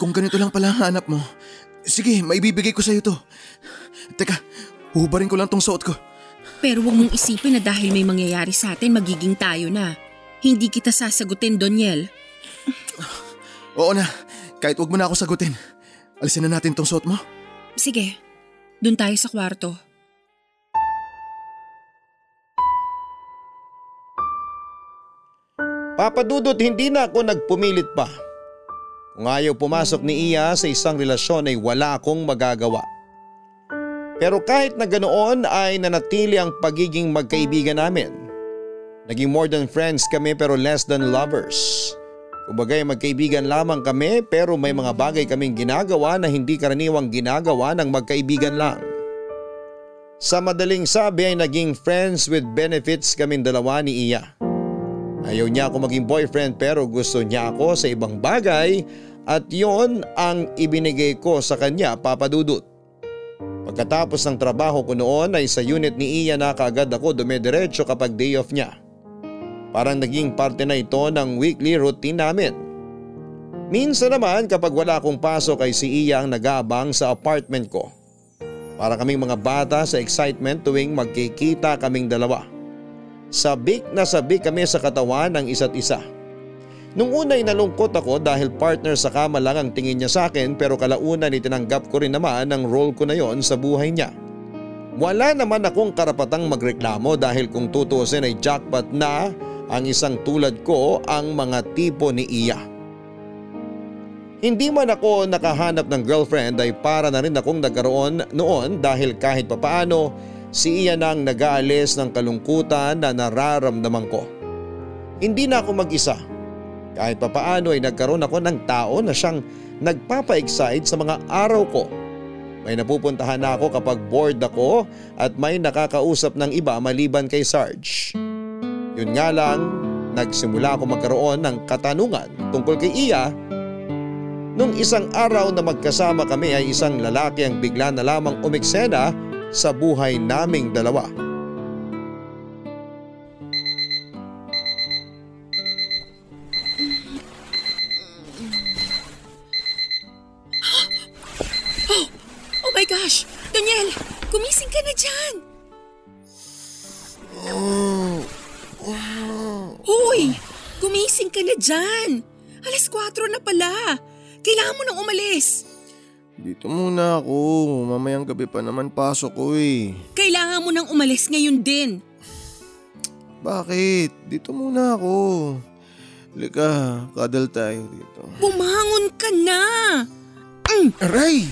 Kung ganito lang pala ang hanap mo, sige, maibibigay ko sa'yo to. Teka, hubarin ko lang tong suot ko. Pero huwag mong isipin na dahil may mangyayari sa atin, magiging tayo na. Hindi kita sasagutin, Doniel. Oo na, kahit wag mo na ako sagutin. Alisin na natin tong suot mo. Sige, dun tayo sa kwarto. Papadudot hindi na ako nagpumilit pa. Kung ayaw pumasok ni Iya sa isang relasyon ay wala akong magagawa. Pero kahit na ganoon ay nanatili ang pagiging magkaibigan namin. Naging more than friends kami pero less than lovers. Kumbaga magkaibigan lamang kami pero may mga bagay kaming ginagawa na hindi karaniwang ginagawa ng magkaibigan lang. Sa madaling sabi ay naging friends with benefits kaming dalawa ni Iya. Ayaw niya ako maging boyfriend pero gusto niya ako sa ibang bagay at yon ang ibinigay ko sa kanya papadudot. Pagkatapos ng trabaho ko noon ay sa unit ni Iya na kaagad ako dumediretso kapag day off niya. Parang naging parte na ito ng weekly routine namin. Minsan naman kapag wala akong pasok ay si Iya ang nag-aabang sa apartment ko. Para kaming mga bata sa excitement tuwing magkikita kaming dalawa. Sabik na sabik kami sa katawan ng isa't isa. Nung una ay nalungkot ako dahil partner sa kama lang ang tingin niya sa akin pero kalaunan itinanggap ko rin naman ang role ko na yon sa buhay niya. Wala naman akong karapatang magreklamo dahil kung tutusin ay jackpot na ang isang tulad ko ang mga tipo ni Iya. Hindi man ako nakahanap ng girlfriend ay para na rin akong nagkaroon noon dahil kahit papaano si Iya nang nag-aalis ng kalungkutan na nararamdaman ko. Hindi na ako mag-isa kahit papaano ay nagkaroon ako ng tao na siyang nagpapa-excite sa mga araw ko. May napupuntahan na ako kapag bored ako at may nakakausap ng iba maliban kay Sarge. Yun nga lang, nagsimula ako magkaroon ng katanungan tungkol kay Iya. Nung isang araw na magkasama kami ay isang lalaki ang bigla na lamang umiksena sa buhay naming dalawa. Oh my gosh! Daniel! Gumising ka na dyan! Hoy! Gumising ka na dyan! Alas 4 na pala! Kailangan mo nang umalis! Dito muna ako. Mamayang gabi pa naman pasok ko eh. Kailangan mo nang umalis ngayon din! Bakit? Dito muna ako. Lika, kadal tayo dito. Bumangon ka na! Aray!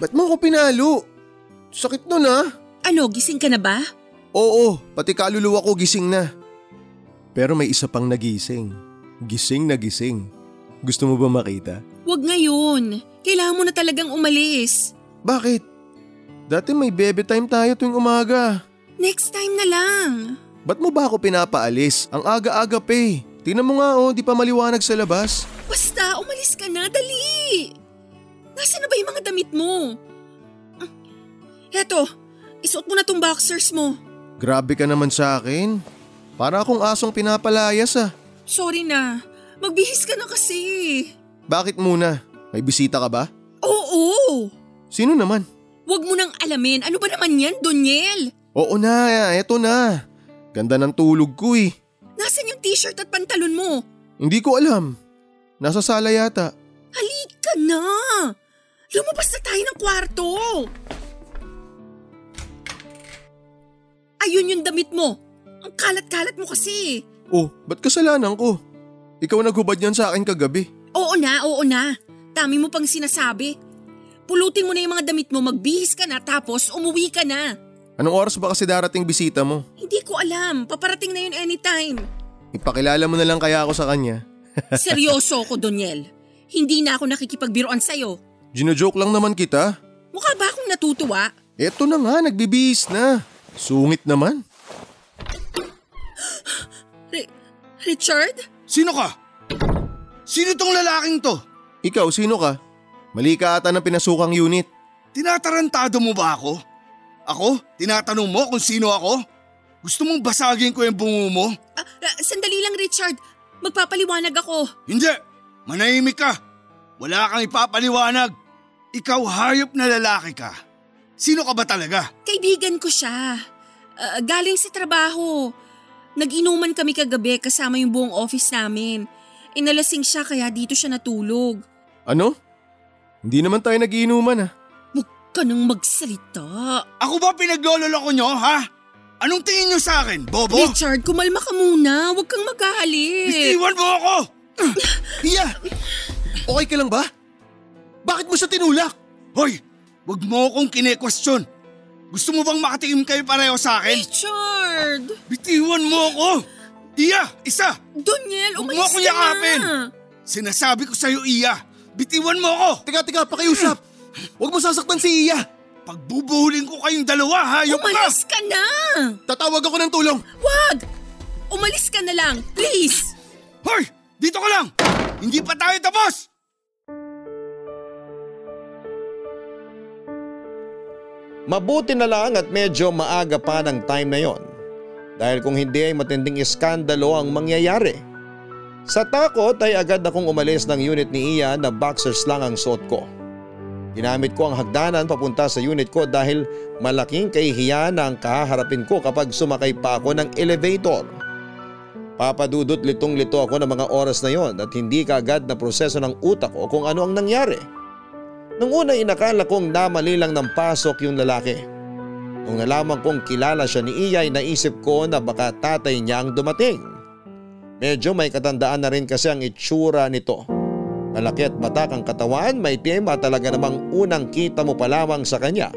Ba't mo ako pinalo? Sakit nun ah. Ano, gising ka na ba? Oo, pati kaluluwa ko gising na. Pero may isa pang nagising. Gising na gising. Gusto mo ba makita? Huwag ngayon. Kailangan mo na talagang umalis. Bakit? Dati may bebe time tayo tuwing umaga. Next time na lang. Ba't mo ba ako pinapaalis? Ang aga-aga pa eh. Tingnan mo nga oh, di pa maliwanag sa labas. Basta, umalis ka na, dali! Nasaan na ba yung mga damit mo? Ah, Eto, isuot mo na tong boxers mo. Grabe ka naman sa akin. Para akong asong pinapalayas ah. Sorry na, magbihis ka na kasi. Bakit muna? May bisita ka ba? Oo, Sino naman? wag mo nang alamin. Ano ba naman yan, Doniel? Oo na, eto na. Ganda ng tulog ko eh. Nasaan yung t-shirt at pantalon mo? Hindi ko alam. Nasa sala yata. Halika na! Lumabas na tayo ng kwarto! Ayun yung damit mo. Ang kalat-kalat mo kasi. Oh, ba't kasalanan ko? Ikaw naghubad yan sa akin kagabi. Oo na, oo na. Dami mo pang sinasabi. Pulutin mo na yung mga damit mo, magbihis ka na tapos umuwi ka na. Anong oras ba kasi darating bisita mo? Hindi ko alam, paparating na yun anytime. Ipakilala mo na lang kaya ako sa kanya. Seryoso ako, Doniel. Hindi na ako nakikipagbiroan sa'yo. Gino-joke lang naman kita. Mukha ba akong natutuwa? Eto na nga, nagbibihis na. Sungit naman. Ri- Richard? Sino ka? Sino tong lalaking to? Ikaw, sino ka? Mali ka ata ng pinasukang unit. Tinatarantado mo ba ako? Ako? Tinatanong mo kung sino ako? Gusto mong basagin ko yung bungo mo? Ah, ah, sandali lang, Richard. Magpapaliwanag ako. Hindi! Manahimik ka! Wala kang ipapaliwanag! Ikaw hayop na lalaki ka. Sino ka ba talaga? Kaibigan ko siya. Ah, galing sa trabaho. Nag-inuman kami kagabi kasama yung buong office namin. Inalasing siya kaya dito siya natulog. Ano? Hindi naman tayo nagiinuman ah. Huwag ka nang magsalita. Ako ba pinaglololoko nyo, ha? Anong tingin nyo sa akin, bobo? Richard, kumalma ka muna. Huwag kang magalit. Iwan mo ako! Iya! Okay ka lang ba? Bakit mo siya tinulak? Hoy! Huwag mo akong kine-question. Gusto mo bang makatikim kayo pareho sa akin? Richard! Bitiwan mo ako! Iya! Isa! Daniel, umalis ka yakapin! na! Sinasabi ko sa'yo, Iya! Bitawan mo ako! Teka, teka, pakiusap! Huwag mo sasaktan si Iya! Pagbubuhulin ko kayong dalawa, hayop ka! Umalis ka na! Tatawag ako ng tulong! Wag! Umalis ka na lang, please! Hoy! Dito ka lang! Hindi pa tayo tapos! Mabuti na lang at medyo maaga pa ng time na yon dahil kung hindi ay matinding iskandalo ang mangyayari. Sa takot ay agad akong umalis ng unit ni Ian na boxers lang ang suot ko. Ginamit ko ang hagdanan papunta sa unit ko dahil malaking kahihiyan ang kahaharapin ko kapag sumakay pa ako ng elevator. Papadudot litong lito ako ng mga oras na yon at hindi kaagad na proseso ng utak ko kung ano ang nangyari. Nung una inakala kong namali lang ng pasok yung lalaki. Nung nalaman kong kilala siya ni Iya ay naisip ko na baka tatay niya ang dumating. Medyo may katandaan na rin kasi ang itsura nito. Malaki at batak ang katawan, may tema talaga namang unang kita mo pa lamang sa kanya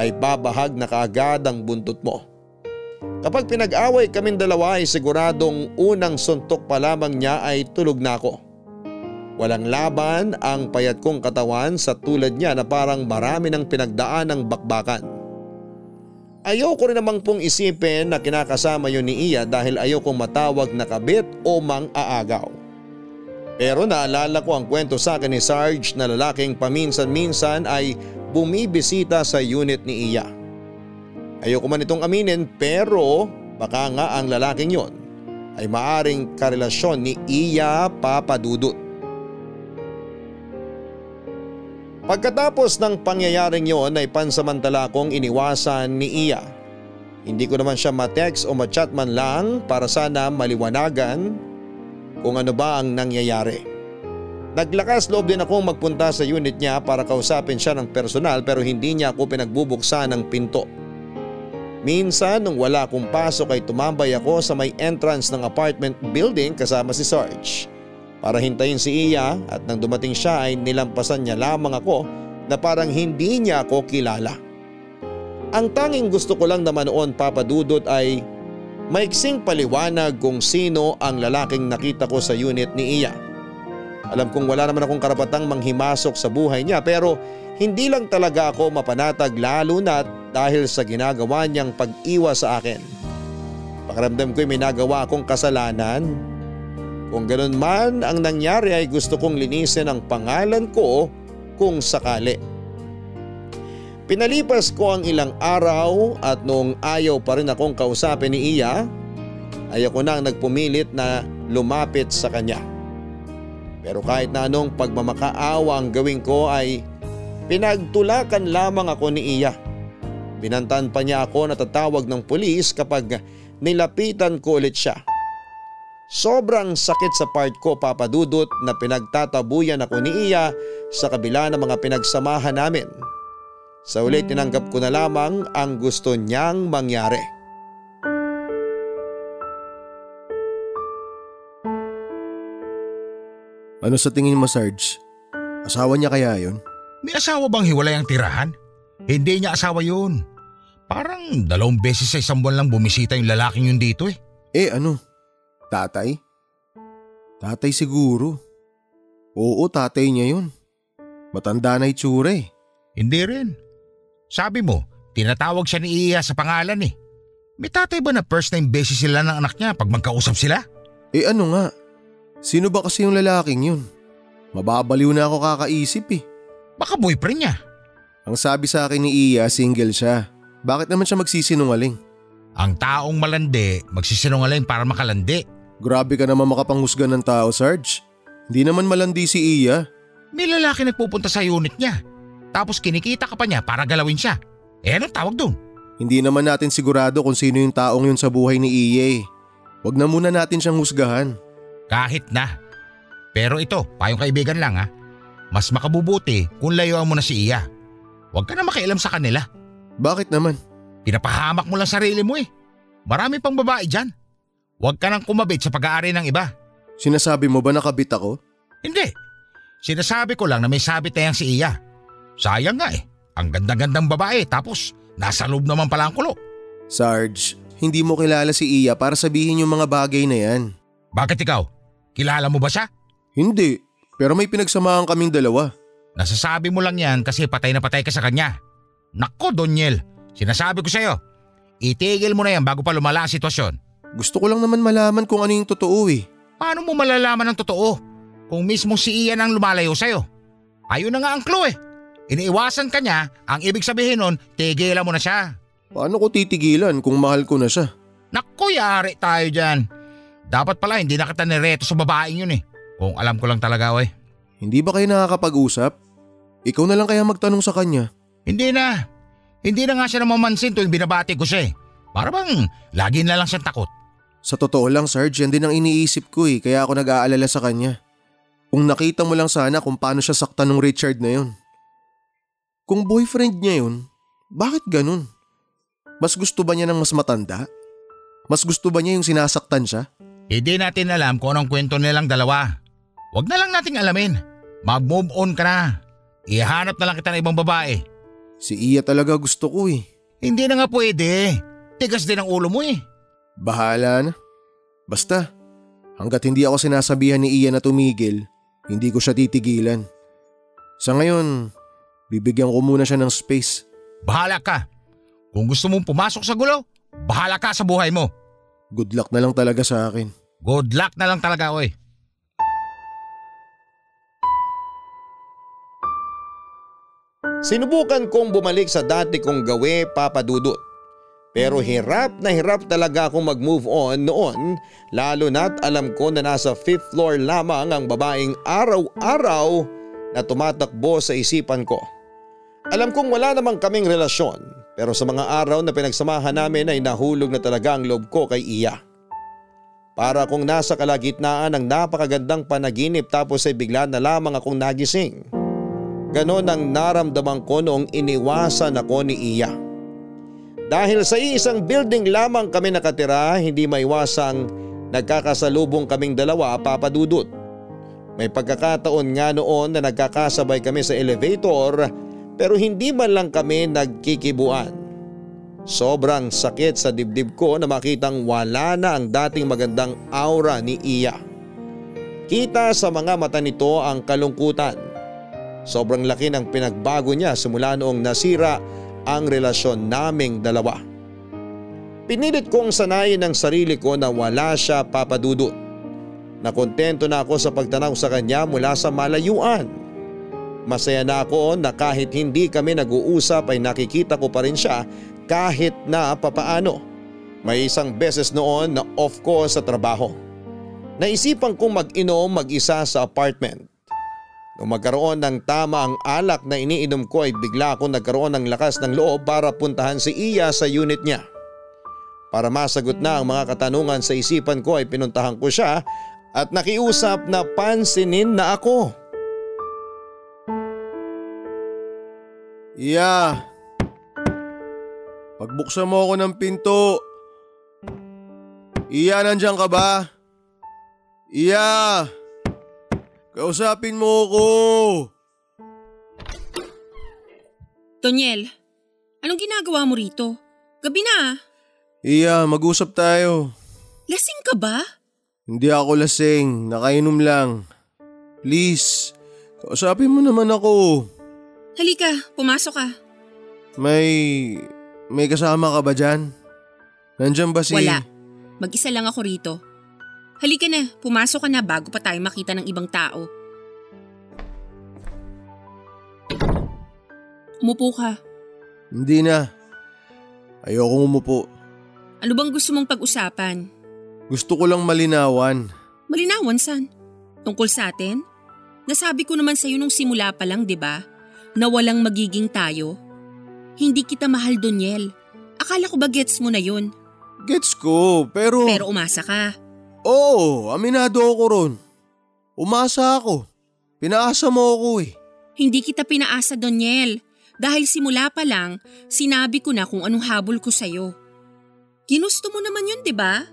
ay babahag na kaagad ang buntot mo. Kapag pinag-away kaming dalawa ay siguradong unang suntok pa lamang niya ay tulog na ako. Walang laban ang payat kong katawan sa tulad niya na parang marami ng pinagdaan ng bakbakan. Ayaw ko rin namang pong isipin na kinakasama yun ni Iya dahil ayaw kong matawag na kabit o mang-aagaw. Pero naalala ko ang kwento sa akin ni Sarge na lalaking paminsan-minsan ay bumibisita sa unit ni Iya. Ayoko man itong aminin pero baka nga ang lalaking yon ay maaring karelasyon ni Iya Papadudut. Pagkatapos ng pangyayaring yon ay pansamantala kong iniwasan ni Iya. Hindi ko naman siya ma-text o ma-chat man lang para sana maliwanagan kung ano ba ang nangyayari. Naglakas loob din akong magpunta sa unit niya para kausapin siya ng personal pero hindi niya ako pinagbubuksan ng pinto. Minsan nung wala akong pasok ay tumambay ako sa may entrance ng apartment building kasama si Sarge. Para hintayin si Iya at nang dumating siya ay nilampasan niya lamang ako na parang hindi niya ako kilala. Ang tanging gusto ko lang naman noon papadudot ay maiksing paliwanag kung sino ang lalaking nakita ko sa unit ni Iya. Alam kong wala naman akong karapatang manghimasok sa buhay niya pero hindi lang talaga ako mapanatag lalo na dahil sa ginagawa niyang pag-iwas sa akin. Pakiramdam ko'y may nagawa akong kasalanan. Kung ganun man ang nangyari ay gusto kong linisin ang pangalan ko kung sakali. Pinalipas ko ang ilang araw at noong ayaw pa rin akong kausapin ni Iya, ay ako nang nagpumilit na lumapit sa kanya. Pero kahit na anong pagmamakaawa ang gawin ko ay pinagtulakan lamang ako ni Iya. Binantan pa niya ako na tatawag ng pulis kapag nilapitan ko ulit siya. Sobrang sakit sa part ko papadudot na pinagtatabuyan ako ni Iya sa kabila ng mga pinagsamahan namin. Sa ulit tinanggap ko na lamang ang gusto niyang mangyari. Ano sa tingin mo Sarge? Asawa niya kaya yon? May asawa bang hiwalay ang tirahan? Hindi niya asawa yun. Parang dalawang beses sa isang buwan lang bumisita yung lalaking yun dito eh. Eh ano? Tatay? Tatay siguro. Oo, tatay niya yun. Matanda na itsura eh. Hindi rin. Sabi mo, tinatawag siya ni Iya sa pangalan eh. May tatay ba na first time beses sila ng anak niya pag magkausap sila? Eh ano nga? Sino ba kasi yung lalaking yun? Mababaliw na ako kakaisip eh. Baka boyfriend niya. Ang sabi sa akin ni Iya, single siya. Bakit naman siya magsisinungaling? Ang taong malandi, magsisinungaling para makalandi. Grabe ka naman makapanghusga ng tao, Sarge. Hindi naman malandi si Iya. May lalaki nagpupunta sa unit niya. Tapos kinikita ka pa niya para galawin siya. Eh anong tawag doon? Hindi naman natin sigurado kung sino yung taong yun sa buhay ni Iya eh. Huwag na muna natin siyang husgahan. Kahit na. Pero ito, payong kaibigan lang ha. Mas makabubuti kung layuan mo na si Iya. Huwag ka na makialam sa kanila. Bakit naman? Pinapahamak mo lang sarili mo eh. Marami pang babae dyan. Huwag ka nang kumabit sa pag-aari ng iba. Sinasabi mo ba nakabit ako? Hindi. Sinasabi ko lang na may sabit na yan si Iya. Sayang nga eh. Ang ganda-gandang babae tapos nasa loob naman pala ang kulo. Sarge, hindi mo kilala si Iya para sabihin yung mga bagay na yan. Bakit ikaw? Kilala mo ba siya? Hindi, pero may pinagsamahan kaming dalawa. Nasasabi mo lang yan kasi patay na patay ka sa kanya. Nako, Doniel. Sinasabi ko sa'yo. Itigil mo na yan bago pa lumala ang sitwasyon. Gusto ko lang naman malaman kung ano yung totoo eh. Paano mo malalaman ang totoo? Kung mismo si Ian ang lumalayo sa'yo. Ayun na nga ang clue eh. iniiwasan ka niya, ang ibig sabihin nun, tigilan mo na siya. Paano ko titigilan kung mahal ko na siya? Naku, yari tayo dyan. Dapat pala hindi na kita nireto sa babaeng yun eh. Kung alam ko lang talaga, oy. Hindi ba kayo nakakapag-usap? Ikaw na lang kaya magtanong sa kanya. Hindi na. Hindi na nga siya namamansin tuwing binabati ko siya eh. Para bang lagi na lang siyang takot. Sa totoo lang, Sarge, yan din ang iniisip ko eh, kaya ako nag-aalala sa kanya. Kung nakita mo lang sana kung paano siya saktan ng Richard na yun. Kung boyfriend niya yun, bakit ganun? Mas gusto ba niya ng mas matanda? Mas gusto ba niya yung sinasaktan siya? Hindi natin alam kung anong kwento nilang dalawa. Huwag na lang nating alamin. Mag-move on ka na. Ihanap na lang kita ng ibang babae. Si Iya talaga gusto ko eh. Hindi na nga pwede. Tigas din ang ulo mo eh. Bahala na. Basta, hanggat hindi ako sinasabihan ni Iya na tumigil, hindi ko siya titigilan. Sa ngayon, bibigyan ko muna siya ng space. Bahala ka. Kung gusto mong pumasok sa gulo, bahala ka sa buhay mo. Good luck na lang talaga sa akin. Good luck na lang talaga, oy. Sinubukan kong bumalik sa dati kong gawe papadudot. Pero hirap na hirap talaga akong mag-move on noon lalo na't alam ko na nasa 5th floor lamang ang babaeng araw-araw na tumatakbo sa isipan ko. Alam kong wala namang kaming relasyon pero sa mga araw na pinagsamahan namin ay nahulog na talaga ang loob ko kay Iya. Para kung nasa kalagitnaan ng napakagandang panaginip tapos ay bigla na lamang akong nagising. Ganon ang naramdaman ko noong iniwasan ako ni Iya. Dahil sa isang building lamang kami nakatira, hindi maiwasang nagkakasalubong kaming dalawa papadudot. May pagkakataon nga noon na nagkakasabay kami sa elevator pero hindi man lang kami nagkikibuan. Sobrang sakit sa dibdib ko na makitang wala na ang dating magandang aura ni Iya. Kita sa mga mata nito ang kalungkutan. Sobrang laki ng pinagbago niya simula noong nasira ang relasyon naming dalawa. Pinilit kong sanayin ang sarili ko na wala siya papadudot. Nakontento na ako sa pagtanaw sa kanya mula sa malayuan. Masaya na ako na kahit hindi kami nag-uusap ay nakikita ko pa rin siya kahit na papaano. May isang beses noon na off ko sa trabaho. Naisipan kong mag-inom mag-isa sa apartment. Nung magkaroon ng tama ang alak na iniinom ko ay bigla akong nagkaroon ng lakas ng loob para puntahan si Iya sa unit niya. Para masagot na ang mga katanungan sa isipan ko ay pinuntahan ko siya at nakiusap na pansinin na ako. Iya! Pagbuksan mo ako ng pinto. Iya, nandiyan ka ba? Iya! Kausapin mo ako! Doniel, anong ginagawa mo rito? Gabi na ah. Iya, mag-usap tayo. Lasing ka ba? Hindi ako lasing, nakainom lang. Please, kausapin mo naman ako. Halika, pumasok ka. May... may kasama ka ba dyan? Nandyan ba si... Wala. Mag-isa lang ako rito. Halika na, pumasok ka na bago pa tayo makita ng ibang tao. Umupo ka. Hindi na. Ayokong umupo. Ano bang gusto mong pag-usapan? Gusto ko lang malinawan. Malinawan san? Tungkol sa atin? Nasabi ko naman sa'yo nung simula pa lang, di ba? Na walang magiging tayo. Hindi kita mahal, Doniel. Akala ko ba gets mo na yun? Gets ko, pero... Pero umasa ka. Oo, aminado ako ron. Umasa ako. Pinaasa mo ako eh. Hindi kita pinaasa, Doniel. Dahil simula pa lang, sinabi ko na kung anong habol ko sa'yo. Ginusto mo naman yun, di ba?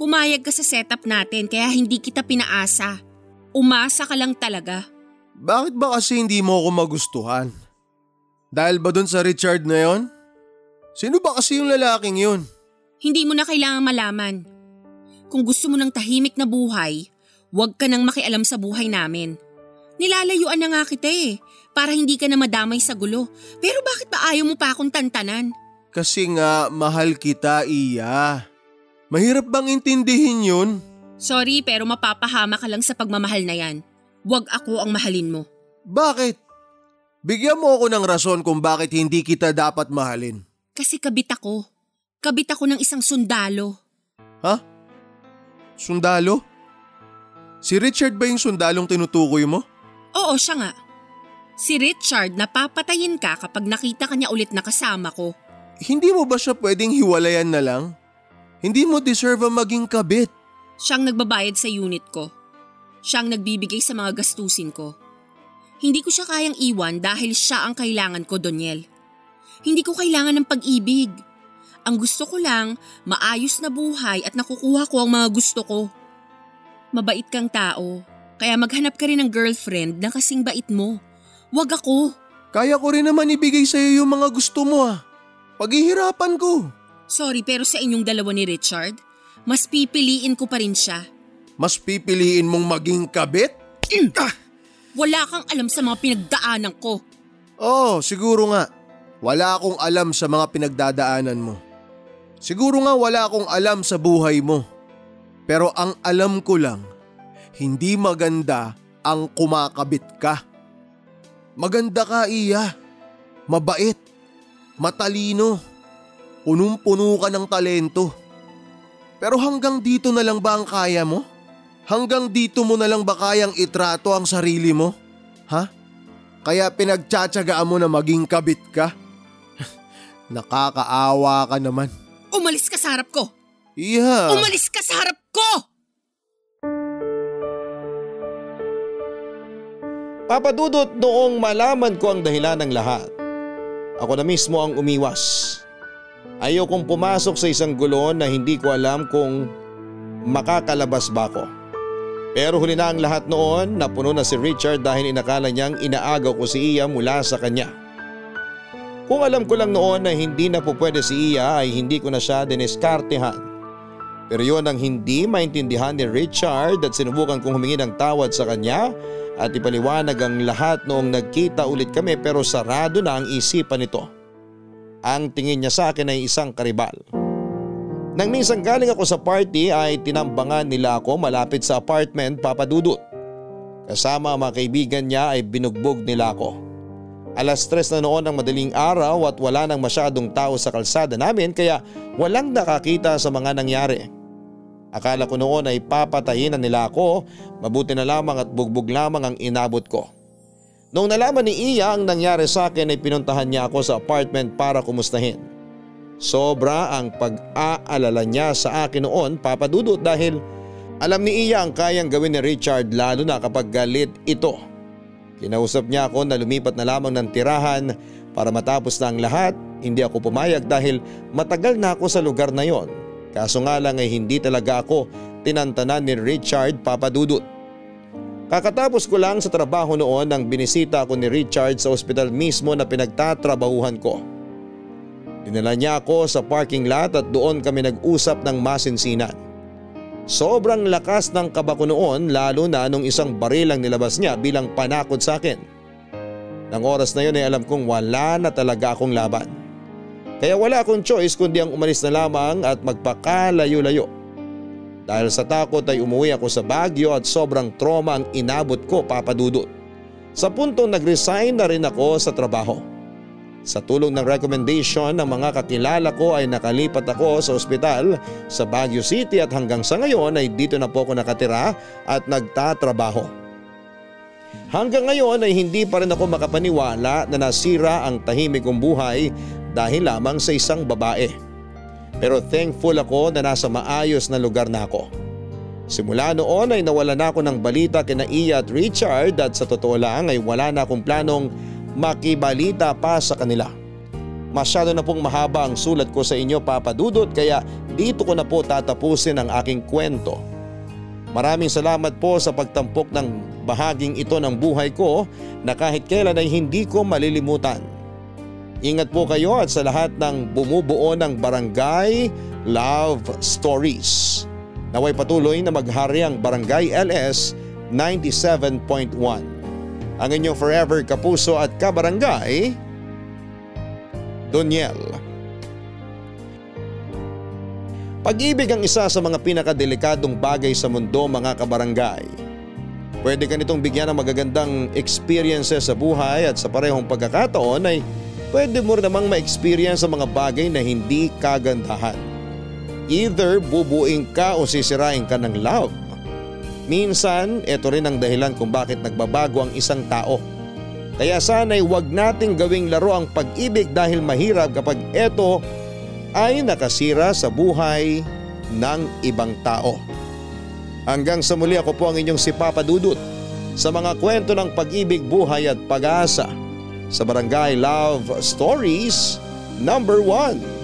Pumayag ka sa setup natin kaya hindi kita pinaasa. Umasa ka lang talaga. Bakit ba kasi hindi mo ako magustuhan? Dahil ba dun sa Richard na yon? Sino ba kasi yung lalaking yun? Hindi mo na kailangan malaman. Kung gusto mo ng tahimik na buhay, huwag ka nang makialam sa buhay namin. Nilalayuan na nga kita eh, para hindi ka na madamay sa gulo. Pero bakit ba ayaw mo pa akong tantanan? Kasi nga, mahal kita, Iya. Mahirap bang intindihin yun? Sorry pero mapapahama ka lang sa pagmamahal na yan. Huwag ako ang mahalin mo. Bakit? Bigyan mo ako ng rason kung bakit hindi kita dapat mahalin. Kasi kabit ako. Kabit ako ng isang sundalo. Ha? Sundalo? Si Richard ba yung sundalong tinutukoy mo? Oo, siya nga. Si Richard napapatayin ka kapag nakita ka niya ulit na kasama ko. Hindi mo ba siya pwedeng hiwalayan na lang? Hindi mo deserve ang maging kabit. Siyang nagbabayad sa unit ko. Siyang nagbibigay sa mga gastusin ko. Hindi ko siya kayang iwan dahil siya ang kailangan ko, Doniel. Hindi ko kailangan ng pag-ibig. Ang gusto ko lang, maayos na buhay at nakukuha ko ang mga gusto ko. Mabait kang tao, kaya maghanap ka rin ng girlfriend na kasing bait mo. Huwag ako. Kaya ko rin naman ibigay sa'yo yung mga gusto mo ah. Paghihirapan ko. Sorry pero sa inyong dalawa ni Richard, mas pipiliin ko pa rin siya. Mas pipiliin mong maging kabit? Ah! Wala kang alam sa mga pinagdaanan ko. Oo, oh, siguro nga. Wala akong alam sa mga pinagdadaanan mo. Siguro nga wala akong alam sa buhay mo. Pero ang alam ko lang, hindi maganda ang kumakabit ka. Maganda ka iya. Mabait. Matalino. Punong-puno ka ng talento. Pero hanggang dito na lang ba ang kaya mo? Hanggang dito mo na lang ba kayang itrato ang sarili mo? Ha? Kaya pinagtsatsagaan mo na maging kabit ka? Nakakaawa ka naman. Umalis ka sa harap ko! Iya. Umalis ka sa harap ko! Papadudot noong malaman ko ang dahilan ng lahat. Ako na mismo ang umiwas. Ayaw kong pumasok sa isang gulon na hindi ko alam kung makakalabas ba ako. Pero huli na ang lahat noon na puno na si Richard dahil inakala niyang inaagaw ko si Iya mula sa kanya. Kung alam ko lang noon na hindi na po pwede si Iya ay hindi ko na siya diniskartehan. Pero yon ang hindi maintindihan ni Richard at sinubukan kong humingi ng tawad sa kanya at ipaliwanag ang lahat noong nagkita ulit kami pero sarado na ang isipan nito. Ang tingin niya sa akin ay isang karibal. Nang minsan galing ako sa party ay tinambangan nila ako malapit sa apartment papadudot. Kasama ang mga kaibigan niya ay binugbog nila ako. Alas tres na noon ang madaling araw at wala nang masyadong tao sa kalsada namin kaya walang nakakita sa mga nangyari. Akala ko noon ay papatayin na nila ako, mabuti na lamang at bugbog lamang ang inabot ko. Noong nalaman ni Iya ang nangyari sa akin ay pinuntahan niya ako sa apartment para kumustahin. Sobra ang pag-aalala niya sa akin noon papadudot dahil alam ni Iya ang kayang gawin ni Richard lalo na kapag galit ito. Kinausap niya ako na lumipat na lamang ng tirahan para matapos na ang lahat. Hindi ako pumayag dahil matagal na ako sa lugar na yon. Kaso nga lang ay hindi talaga ako tinantanan ni Richard papadudot. Kakatapos ko lang sa trabaho noon nang binisita ako ni Richard sa ospital mismo na pinagtatrabahuhan ko. Dinala niya ako sa parking lot at doon kami nag-usap ng masinsinan. Sobrang lakas ng kaba ko noon lalo na nung isang baril ang nilabas niya bilang panakot sa akin. Nang oras na yun ay alam kong wala na talaga akong laban. Kaya wala akong choice kundi ang umalis na lamang at magpakalayo-layo. Dahil sa takot ay umuwi ako sa Baguio at sobrang trauma ang inabot ko papadudot. Sa puntong nag-resign na rin ako sa trabaho. Sa tulong ng recommendation ng mga kakilala ko ay nakalipat ako sa ospital sa Baguio City at hanggang sa ngayon ay dito na po ako nakatira at nagtatrabaho. Hanggang ngayon ay hindi pa rin ako makapaniwala na nasira ang tahimik kong buhay dahil lamang sa isang babae. Pero thankful ako na nasa maayos na lugar na ako. Simula noon ay nawala na ako ng balita kina Iya at Richard at sa totoo lang ay wala na akong planong makibalita pa sa kanila. Masyado na pong mahaba ang sulat ko sa inyo papadudot kaya dito ko na po tatapusin ang aking kwento. Maraming salamat po sa pagtampok ng bahaging ito ng buhay ko na kahit kailan ay hindi ko malilimutan. Ingat po kayo at sa lahat ng bumubuo ng Barangay Love Stories. Naway patuloy na maghari ang Barangay LS 97.1. Ang inyong forever kapuso at kabarangay, Doniel. Pag-ibig ang isa sa mga pinakadelikadong bagay sa mundo mga kabarangay. pwede ka nitong bigyan ng magagandang experiences sa buhay at sa parehong pagkakataon ay pwede mo namang ma-experience ang mga bagay na hindi kagandahan. Either bubuing ka o sisirain ka ng love. Minsan, ito rin ang dahilan kung bakit nagbabago ang isang tao. Kaya sana'y wag nating gawing laro ang pag-ibig dahil mahirap kapag ito ay nakasira sa buhay ng ibang tao. Hanggang sa muli ako po ang inyong si Papa Dudut sa mga kwento ng pag-ibig, buhay at pag-asa sa Barangay Love Stories number 1.